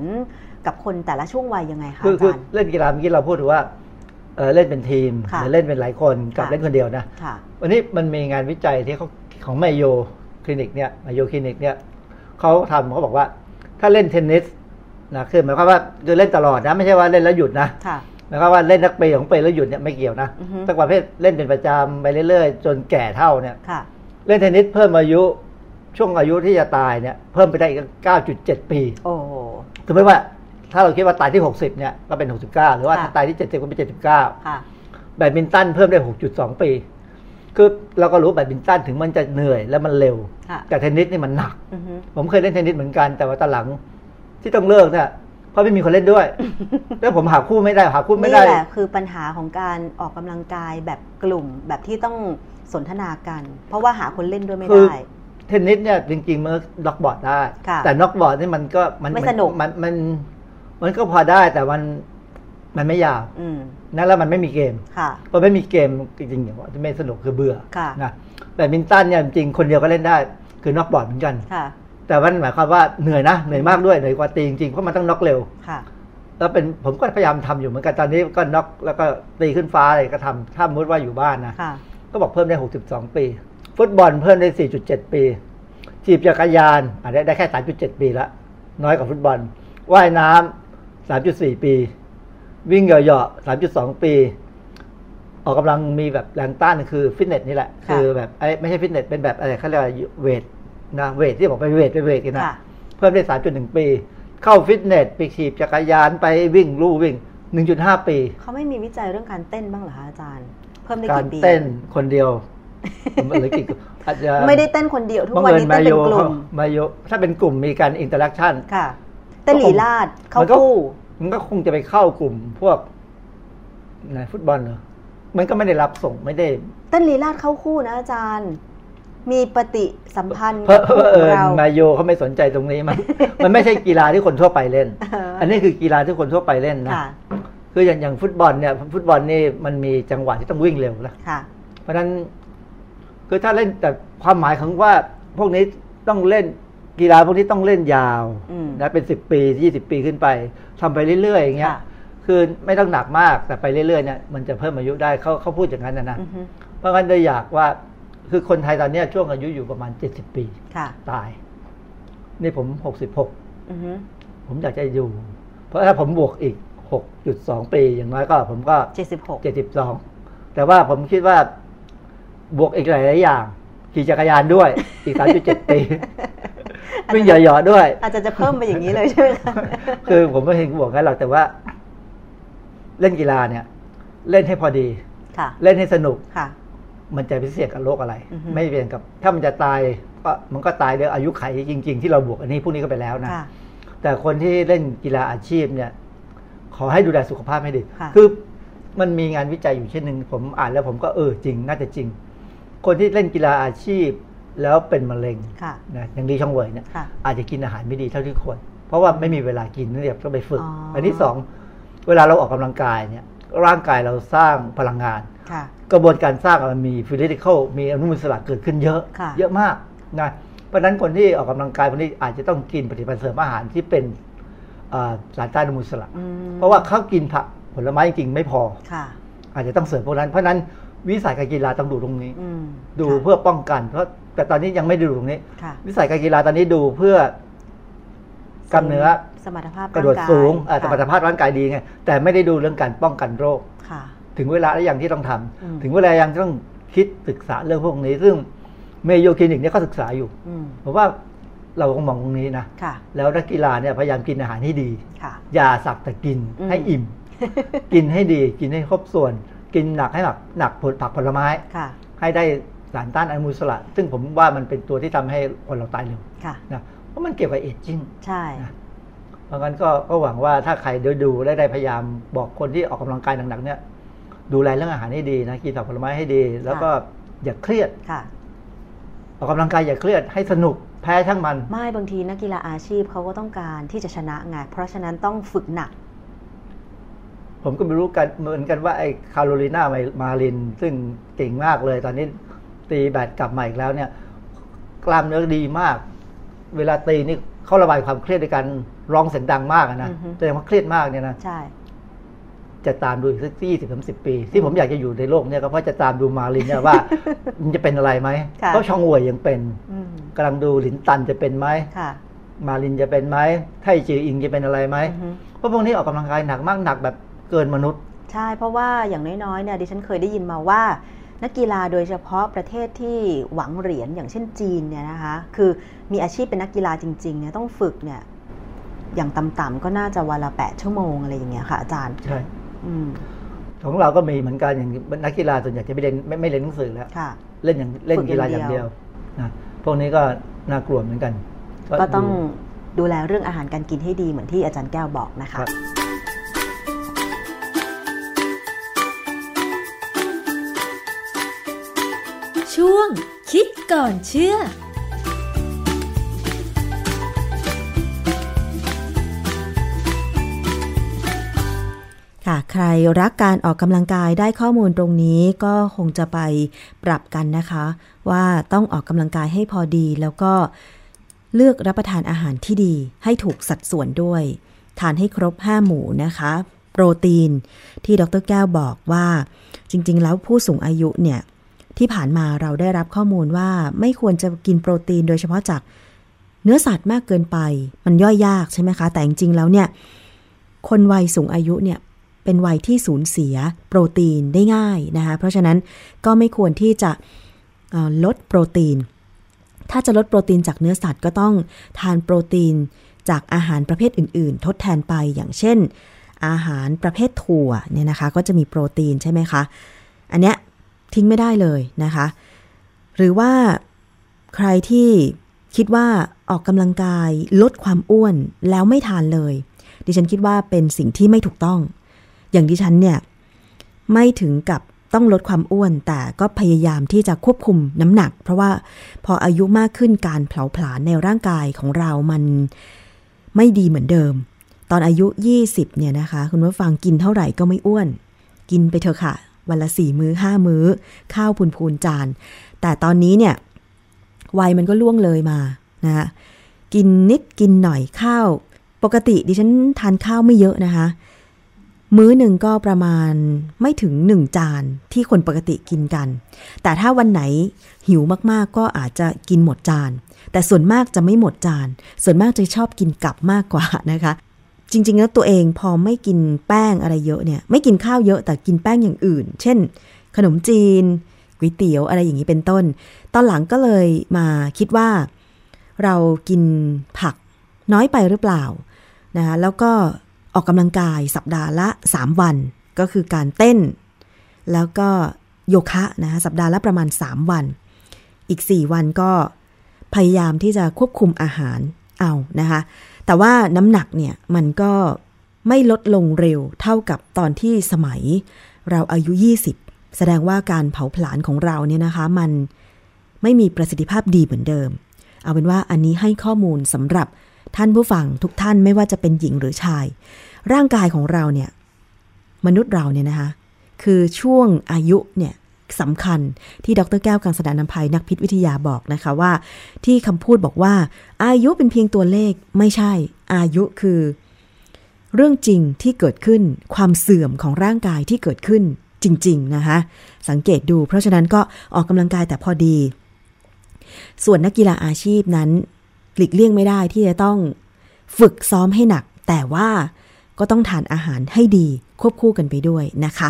กับคนแต่ละช่วงวัยยังไงคะคืออาคือจารย์เล่นกีฬาเมื่อกี้เราพูดถึงว่าเออเล่นเป็นทีมค่ะหรือเล่นเป็นหลายคนกับค่ะเล่นคนเดียวนะค่ะวันนี้มันมีงานวิจัยที่เขาของ Mayo Clinic เนี่ย Mayo Clinic เนี่ยเขาทำเขาบอกว่า ถ้าเล่นเทนนิสนะคือหมายความว่าคือเล่นตลอดนะไม่ใช่ว่าเล่นแล้วหยุดนะค่ะหมายความว่าเล่นนักเปย์ของเปย์แล้วหยุดเนี่ยไม่เกี่ยวนะอือฮึแต่ประเภทเล่นเป็นประจำไปเรื่อยๆ จนแก่เฒ่าเนี่ยค่ะเล่นเทนนิสเพิ่มอายุช่วงอายุที่จะตายเนี่ยเพิ่มไปได้อีก 9.7 ปี โอ้โหคือไม่ว่า ถ้าเราคิดว่าตายที่ 60เนี่ยก็เป็น 69 หรือว่าค่ะถ้าตายที่ 70 ก็เป็น 79ค่ะแบดมินตันเพิ่มได้ 6.2 ปี คือเราก็รู้แบดมินตันถึงมันจะเหนื่อยและมันเร็วค่ะแต่เทนนิสนี่มันหนักอือฮึผมเคยเล่นเทนนิสเหมือนกันแต่ว่าตอนหลังที่ต้องเลิกเนี่ยเพราะไม่มีคนเล่นด้วย แล้วผมหาคู่ไม่ได้หาคู่ไม่นี่ได้แหละคือปัญหาของการออกกำลังกายแบบกลุ่มแบบที่ต้องสนทนากัน เพราะว่าหาคนเล่นด้วยไม่คือได้เทนนิสเนี่ยจริงๆมัน knock board ได้ค่ะแต่ knock board นี่มันก็มันไม่สนุกมันมัน มันก็พอได้แต่มันมันไม่ยาวอืมนะแล้วมันไม่มีเกมค่ะพอไม่มีเกมจริงๆอย่างว่าจะไม่สนุกคือเบื่อค่ะนะแบดมินตันเนี่ยจริงๆคนเดียวก็เล่นได้ คือน็อกบอร์ดเหมือนกันค่ะแต่มันหมายความว่าเหนื่อยนะเหนื่อยมากด้วยเหนื่อยกว่าตีจริงๆเพราะมันต้องน็อกเร็วค่ะแล้วเป็นผมก็พยายามทำอยู่เหมือนกันตอนนี้ก็น็อกแล้วก็ตีขึ้นฟ้าอะไรก็ทำถ้ามุดว่าอยู่บ้านนะค่ะก็บอกเพิ่มได้ 62 ปี ฟุตบอลเพิ่มได้ 4.7 ปีจีบจักรยานอะได้ได้แค่ 3.7 ปีละน้อยกว่าฟุตบอลว่ายน้ำ 3.4 ปี วิ่งเหยาะๆ3.2 ปี ออกกำลังมีแบบแรงต้านคือฟิตเนสนี่แหละค่ะคือแบบไอ้ไม่ใช่ฟิตเนสเป็นแบบอะไรเขาเรียกว่าเวทนะเวทที่บอกไปเวทไปเวทกันนะค่ะเพิ่มได้ 3.1 ปี เข้าฟิตเนสไปขี่จักรยานไปวิ่งลู่วิ่ง 1.5 ปี เขาไม่มีวิจัยเรื่องการเต้นบ้างเหรอคะอาจารย์ เพิ่มได้การกี่ปีเต้นคนเดียวผมหรือกี่อาจจะไม่ได้เต้นคนเดียวทุกบังวันเอิญนี้มาเต้นโยเป็นกลุ่มมาโยถ้าเป็นกลุ่มมีการอินเตอร์แอคชั่นค่ะเต้ นหลีลาดเข้ามันก็คู่ มันก็คงจะไปเข้ากลุ่มพวกไหนฟุตบอลเหรอมันก็ไม่ได้รับส่งไม่ได้ เต้นลีลาดเข้าคู่นะอาจารย์ มีปฏิสัมพันธ์เพราะกับคู่เอของอเรามาโยเขาไม่สนใจตรงนี้มันมันไม่ใช่กีฬาที่คนทั่วไปเล่นเอออัอันนี้คือกีฬาที่คนทั่วไปเล่นนะค่ะคืออย่างอย่างฟุตบอลเนี่ย ฟุตบอลนี่มันมีจังหวะที่ต้องวิ่งเร็วนะค่ะเพราะฉะนั้นคือถ้าเล่นแต่ความหมายของว่าพวกนี้ต้องเล่น กีฬาพวกนี้ต้องเล่นยาวอืมนะเป็นสิบปียี่สิบปีขึ้นไปทำไปเรื่อยๆอย่างเงี้ยค่ะคือไม่ต้องหนักมากแต่ไปเรื่อยๆเนี่ยมันจะเพิ่มอายุได้เขาเขาพูดอย่างนั้นนะนะอือฮึเพราะงั้นเลยอยากว่าคือคนไทยตอนเนี้ยช่วงอายุอยู่ประมาณเจ็ดสิบปีค่ะตาย นี่ผมหกสิบหกอือฮึผมอยากจะอยู่ เพราะถ้าผมบวกอีกหกจุดสองปีอย่างน้อยก็ ผมก็เจ็ดสิบหกเจ็ดสิบสองแต่ว่าผมคิดว่าบวกอีกหลายๆอย่างขี่จักรยานด้วยอีกสามจุดเจ็ดปี วิ่งเหยาะๆด้วย อาจจะจะเพิ่มไปอย่างนี้เลยใช่ไหมคะคือผมไม่เห็นบวกกันหรอกแต่ว่า เล่นกีฬาเนี่ย เล่นให้พอดีค่ะเล่นให้สนุกค่ะ มันจะพิเศษกับโลกอะไรอือฮึไม่เปลี่ยนกับ ถ้ามันจะตายก็มันก็ตายด้วยอายุไขจริง ๆ ที่เราบวกอันนี้พวกนี้ก็ไปแล้วนะค่ะแต่คนที่เล่นกีฬาอาชีพเนี่ย ขอให้ดูแลสุขภาพให้ดีคือมันมีงานวิจัยอยู่เช่นหนึ่งผมอ่านแล้วผมก็เออจริง น่าจะจริง คนที่เล่นกีฬาอาชีพ แล้วเป็นมะเร็งนะอย่างดีช่องเวยเนี่ยอาจจะกินอาหารไม่ดีเท่าที่ควร เพราะว่าไม่มีเวลากินนี่ต้องไปฝึก อันที่สองเวลาเราออกกำลังกายเนี่ยร่างกายเราสร้างพลังงาน กระบวนการสร้างมันมีฟิลิติคอลมีอนุมูลอิสระเกิดขึ้นเยอะ เยอะมากนะเพราะฉะนั้นคนที่ออกกำลังกายคนนี้อาจจะต้องกินปฏิบัติเสริมอาหารที่เป็นสารต้านอนุมูลอิสระเพราะว่าเขากินผักผลไม้จริงไม่พออาจจะต้องเสริมพวกนั้น เพราะนั้น วิสัยการกีฬาต้องดูตรงนี้ ดูเพื่อป้องกัน เพราะแต่ตอนนี้ยังไม่ดูตรงนี้ วิสัยการกีฬาตอนนี้ดูเพื่อกล้ามเนื้อสมรรถภาพกระโดดสูงสมรรถภาพร่างกายดีไงแต่ไม่ได้ดูเรื่องการป้องกันโรคถึงเวลาแล้วอย่างที่ต้องทำถึงเวลายังต้องคิดศึกษาเรื่องพวกนี้ ซึ่งเมโยคลินิกเนี่ยเขาศึกษาอยู่ผมว่าเราก็มองตรงนี้นะแล้วนักกีฬาเนี่ยพยายามกินอาหารให้ดีอย่าสักแต่กินให้อิ่ม กินให้ดี กินให้ครบส่วน กินหนักให้หนักหนักผลผักผลไม้ให้ได้สารต้านอนุมูลอิสระ ซึ่งผมว่ามันเป็นตัวที่ทำให้คนเราตายเร็วนะเพราะมันเกี่ยวกับเอจจิ้งใช่เพราะงั้นก็ก็หวังว่าถ้าใครดูดูได้ได้พยายามบอกคนที่ออกกำลังกายหนักๆเนี่ยดูแลเรื่องอาหารให้ดีนะกินผักผลไม้ให้ดี แล้วก็อย่าเครียดค่ะออกกำลังกายอย่าเครียดให้สนุกแพ้ทั้งมัน ไม่บางทีนักกีฬาอาชีพเขาก็ต้องการที่จะชนะไงเพราะฉะนั้นต้องฝึกหนัก ผมก็ไม่รู้กันเหมือนกันว่าไอ้คาโรลีนามาริน ซึ่งเก่งมากเลย ตอนนี้ตีแบตกลับมาอีกแล้วเนี่ย กล้ามเนื้อดีมาก เวลาตีนี่เขาระบายความเครียดในการร้องเสียงดังมากนะแต่ยังว่าเครียดมากเนี่ยนะใช่จะตามดูอีกสักยี่สิบสามสิบปี ที่ผมอยากจะอยู่ในโลกเนี่ยก็เพราะจะตามดูมาลินเนี่ยว่า มันจะเป็นอะไรไหมเพราะช่องหวยยังเป็นกำลังดูหลินตันจะเป็นไหมมาลินจะเป็นไหมไทจีอิงจะเป็นอะไรไหมเพราะพวกนี้ออกกำลังกายหนักมากหนักแบบ เกินมนุษย์ ใช่เพราะว่าอย่างน้อยๆเนี่ยดิฉันเคยได้ยินมาว่า นักกีฬาโดยเฉพาะประเทศที่หวังเหรียญอย่างเช่นจีนเนี่ยนะคะคือมีอาชีพเป็นนักกีฬาจริงๆเนี่ยต้องฝึกเนี่ยอย่างต่ำๆก็น่าจะวันละแปดชั่วโมงอะไรอย่างเงี้ยค่ะอาจารย์ใช่ของเราก็มีเหมือนกันอย่างนักกีฬาส่วนใหญ่จะไม่เล่นไม่ไม่เล่นหนังสือแล้วเล่นอย่างเล่นกีฬาอย่างเดียวนะพวกนี้ก็น่ากลัวเหมือนกัน ก็ต้องดูแลเรื่องอาหารการกินให้ดีเหมือนที่อาจารย์แก้วบอกนะคะ ช่วง คิดก่อนเชื่อค่ะใครรักการออกกำลังกายได้ข้อมูลตรงนี้ก็คงจะไปปรับกันนะคะ ว่าต้องออกกำลังกายให้พอดี แล้วก็เลือกรับประทานอาหารที่ดีให้ถูกสัดส่วนด้วย ทานให้ครบ 5 หมู่นะคะ โปรตีนที่ดรแก้วบอกว่าจริง ๆ แล้วผู้สูงอายุเนี่ย ที่ผ่านมาเราได้รับข้อมูลว่าไม่ควรจะกินโปรตีนโดยเฉพาะจากเนื้อสัตว์มากเกินไป มันย่อยยากใช่ไหมคะ แต่จริงๆแล้วเนี่ย คนวัยสูงอายุเนี่ยเป็นวัยที่สูญเสียโปรตีนได้ง่ายนะคะ เพราะฉะนั้นก็ไม่ควรที่จะลดโปรตีน ถ้าจะลดโปรตีนจากเนื้อสัตว์ก็ต้องทานโปรตีนจากอาหารประเภทอื่น ๆ ทดแทนไปอย่างเช่น อาหารประเภทถั่วเนี่ยนะคะ ก็จะมีโปรตีนใช่ไหมคะ อันเนี้ย ทิ้งไม่ได้เลยนะคะ หรือว่าใครที่คิดว่าออกกำลังกายลดความอ้วนแล้วไม่ทานเลย ดิฉันคิดว่าเป็นสิ่งที่ไม่ถูกต้อง อย่างดิฉันเนี่ยไม่ถึงกับต้องลดความอ้วน แต่ก็พยายามที่จะควบคุมน้ำหนัก เพราะว่าพออายุมากขึ้นการเผาผลาญในร่างกายของเรามันไม่ดีเหมือนเดิม ตอนอายุ 20เนี่ยนะคะ คุณผู้ฟังกินเท่าไหร่ก็ไม่อ้วน กินไปเถอะค่ะ วันละสี่มื้อห้ามื้อ ข้าวพูนพูนจาน แต่ตอนนี้เนี่ยวัยมันก็ล่วงเลยมานะคะกินนิดกินหน่อยข้าว ปกติดิฉันทานข้าวไม่เยอะนะคะ มื้อหนึ่งก็ประมาณไม่ถึงหนึ่งจานที่คนปกติกินกัน แต่ถ้าวันไหนหิวมากๆก็อาจจะกินหมดจานแต่ส่วนมากจะไม่หมดจาน ส่วนมากจะชอบกินกลับมากกว่านะคะ จริง ๆ แล้วตัวเองพอไม่กินแป้งอะไรเยอะเนี่ย ไม่กินข้าวเยอะแต่กินแป้งอย่างอื่น เช่น ขนมจีนก๋วยเตี๋ยวอะไรอย่างนี้เป็นต้น ตอนหลังก็เลยมาคิดว่า เรากินผักน้อยไปหรือเปล่านะคะแล้วก็ออกกำลังกายสัปดาห์ละ 3 วัน ก็คือการเต้น แล้วก็โยคะนะคะสัปดาห์ละประมาณ 3 วัน อีก 4 วันก็พยายามที่จะควบคุมอาหารเอานะคะ แต่ว่าน้ำหนักเนี่ยมันก็ไม่ลดลงเร็วเท่ากับตอนที่สมัยเราอายุ 20 แสดงว่าการเผาผลาญของเราเนี่ยนะคะ มันไม่มีประสิทธิภาพดีเหมือนเดิม เอาเป็นว่าอันนี้ให้ข้อมูลสำหรับท่านผู้ฟังทุกท่านไม่ว่าจะเป็นหญิงหรือชาย ร่างกายของเราเนี่ย มนุษย์เราเนี่ยนะคะ คือช่วงอายุเนี่ย สำคัญที่ดรแก้วกังสดานนภัยนักพิษวิทยาบอกนะคะว่า ที่คำพูดบอกว่า อายุเป็นเพียงตัวเลขไม่ใช่ อายุคือ เรื่องจริงที่เกิดขึ้นความเสื่อมของร่างกายที่เกิดขึ้นจริง ๆ นะคะ สังเกตดู เพราะฉะนั้นก็ออกกำลังกายแต่พอดี ส่วนนักกีฬาอาชีพนั้น หลีกเลี่ยงไม่ได้ที่จะต้องฝึกซ้อมให้หนัก แต่ว่าก็ต้องทานอาหารให้ดีควบคู่กันไปด้วยนะคะ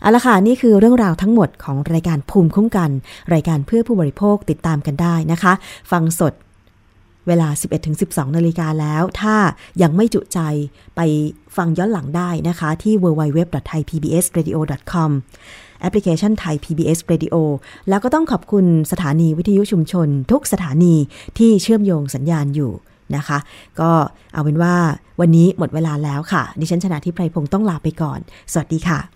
เอาละค่ะ นี่คือเรื่องราวทั้งหมดของรายการภูมิคุ้มกัน รายการเพื่อผู้บริโภคติดตามกันได้นะคะ ฟังสดเวลา 11-12 นาฬิกาแล้ว ถ้ายังไม่จุใจไปฟังย้อนหลังได้นะคะที่ www.thaipbsradio.com แอปพลิเคชัน Thai PBS Radio แล้วก็ต้องขอบคุณสถานีวิทยุชุมชน ทุกสถานีที่เชื่อมโยงสัญญาณอยู่นะคะ ก็เอาเป็นว่าวันนี้หมดเวลาแล้วค่ะ ดิฉันชนะทิพไพรพงศ์ต้องลาไปก่อน สวัสดีค่ะ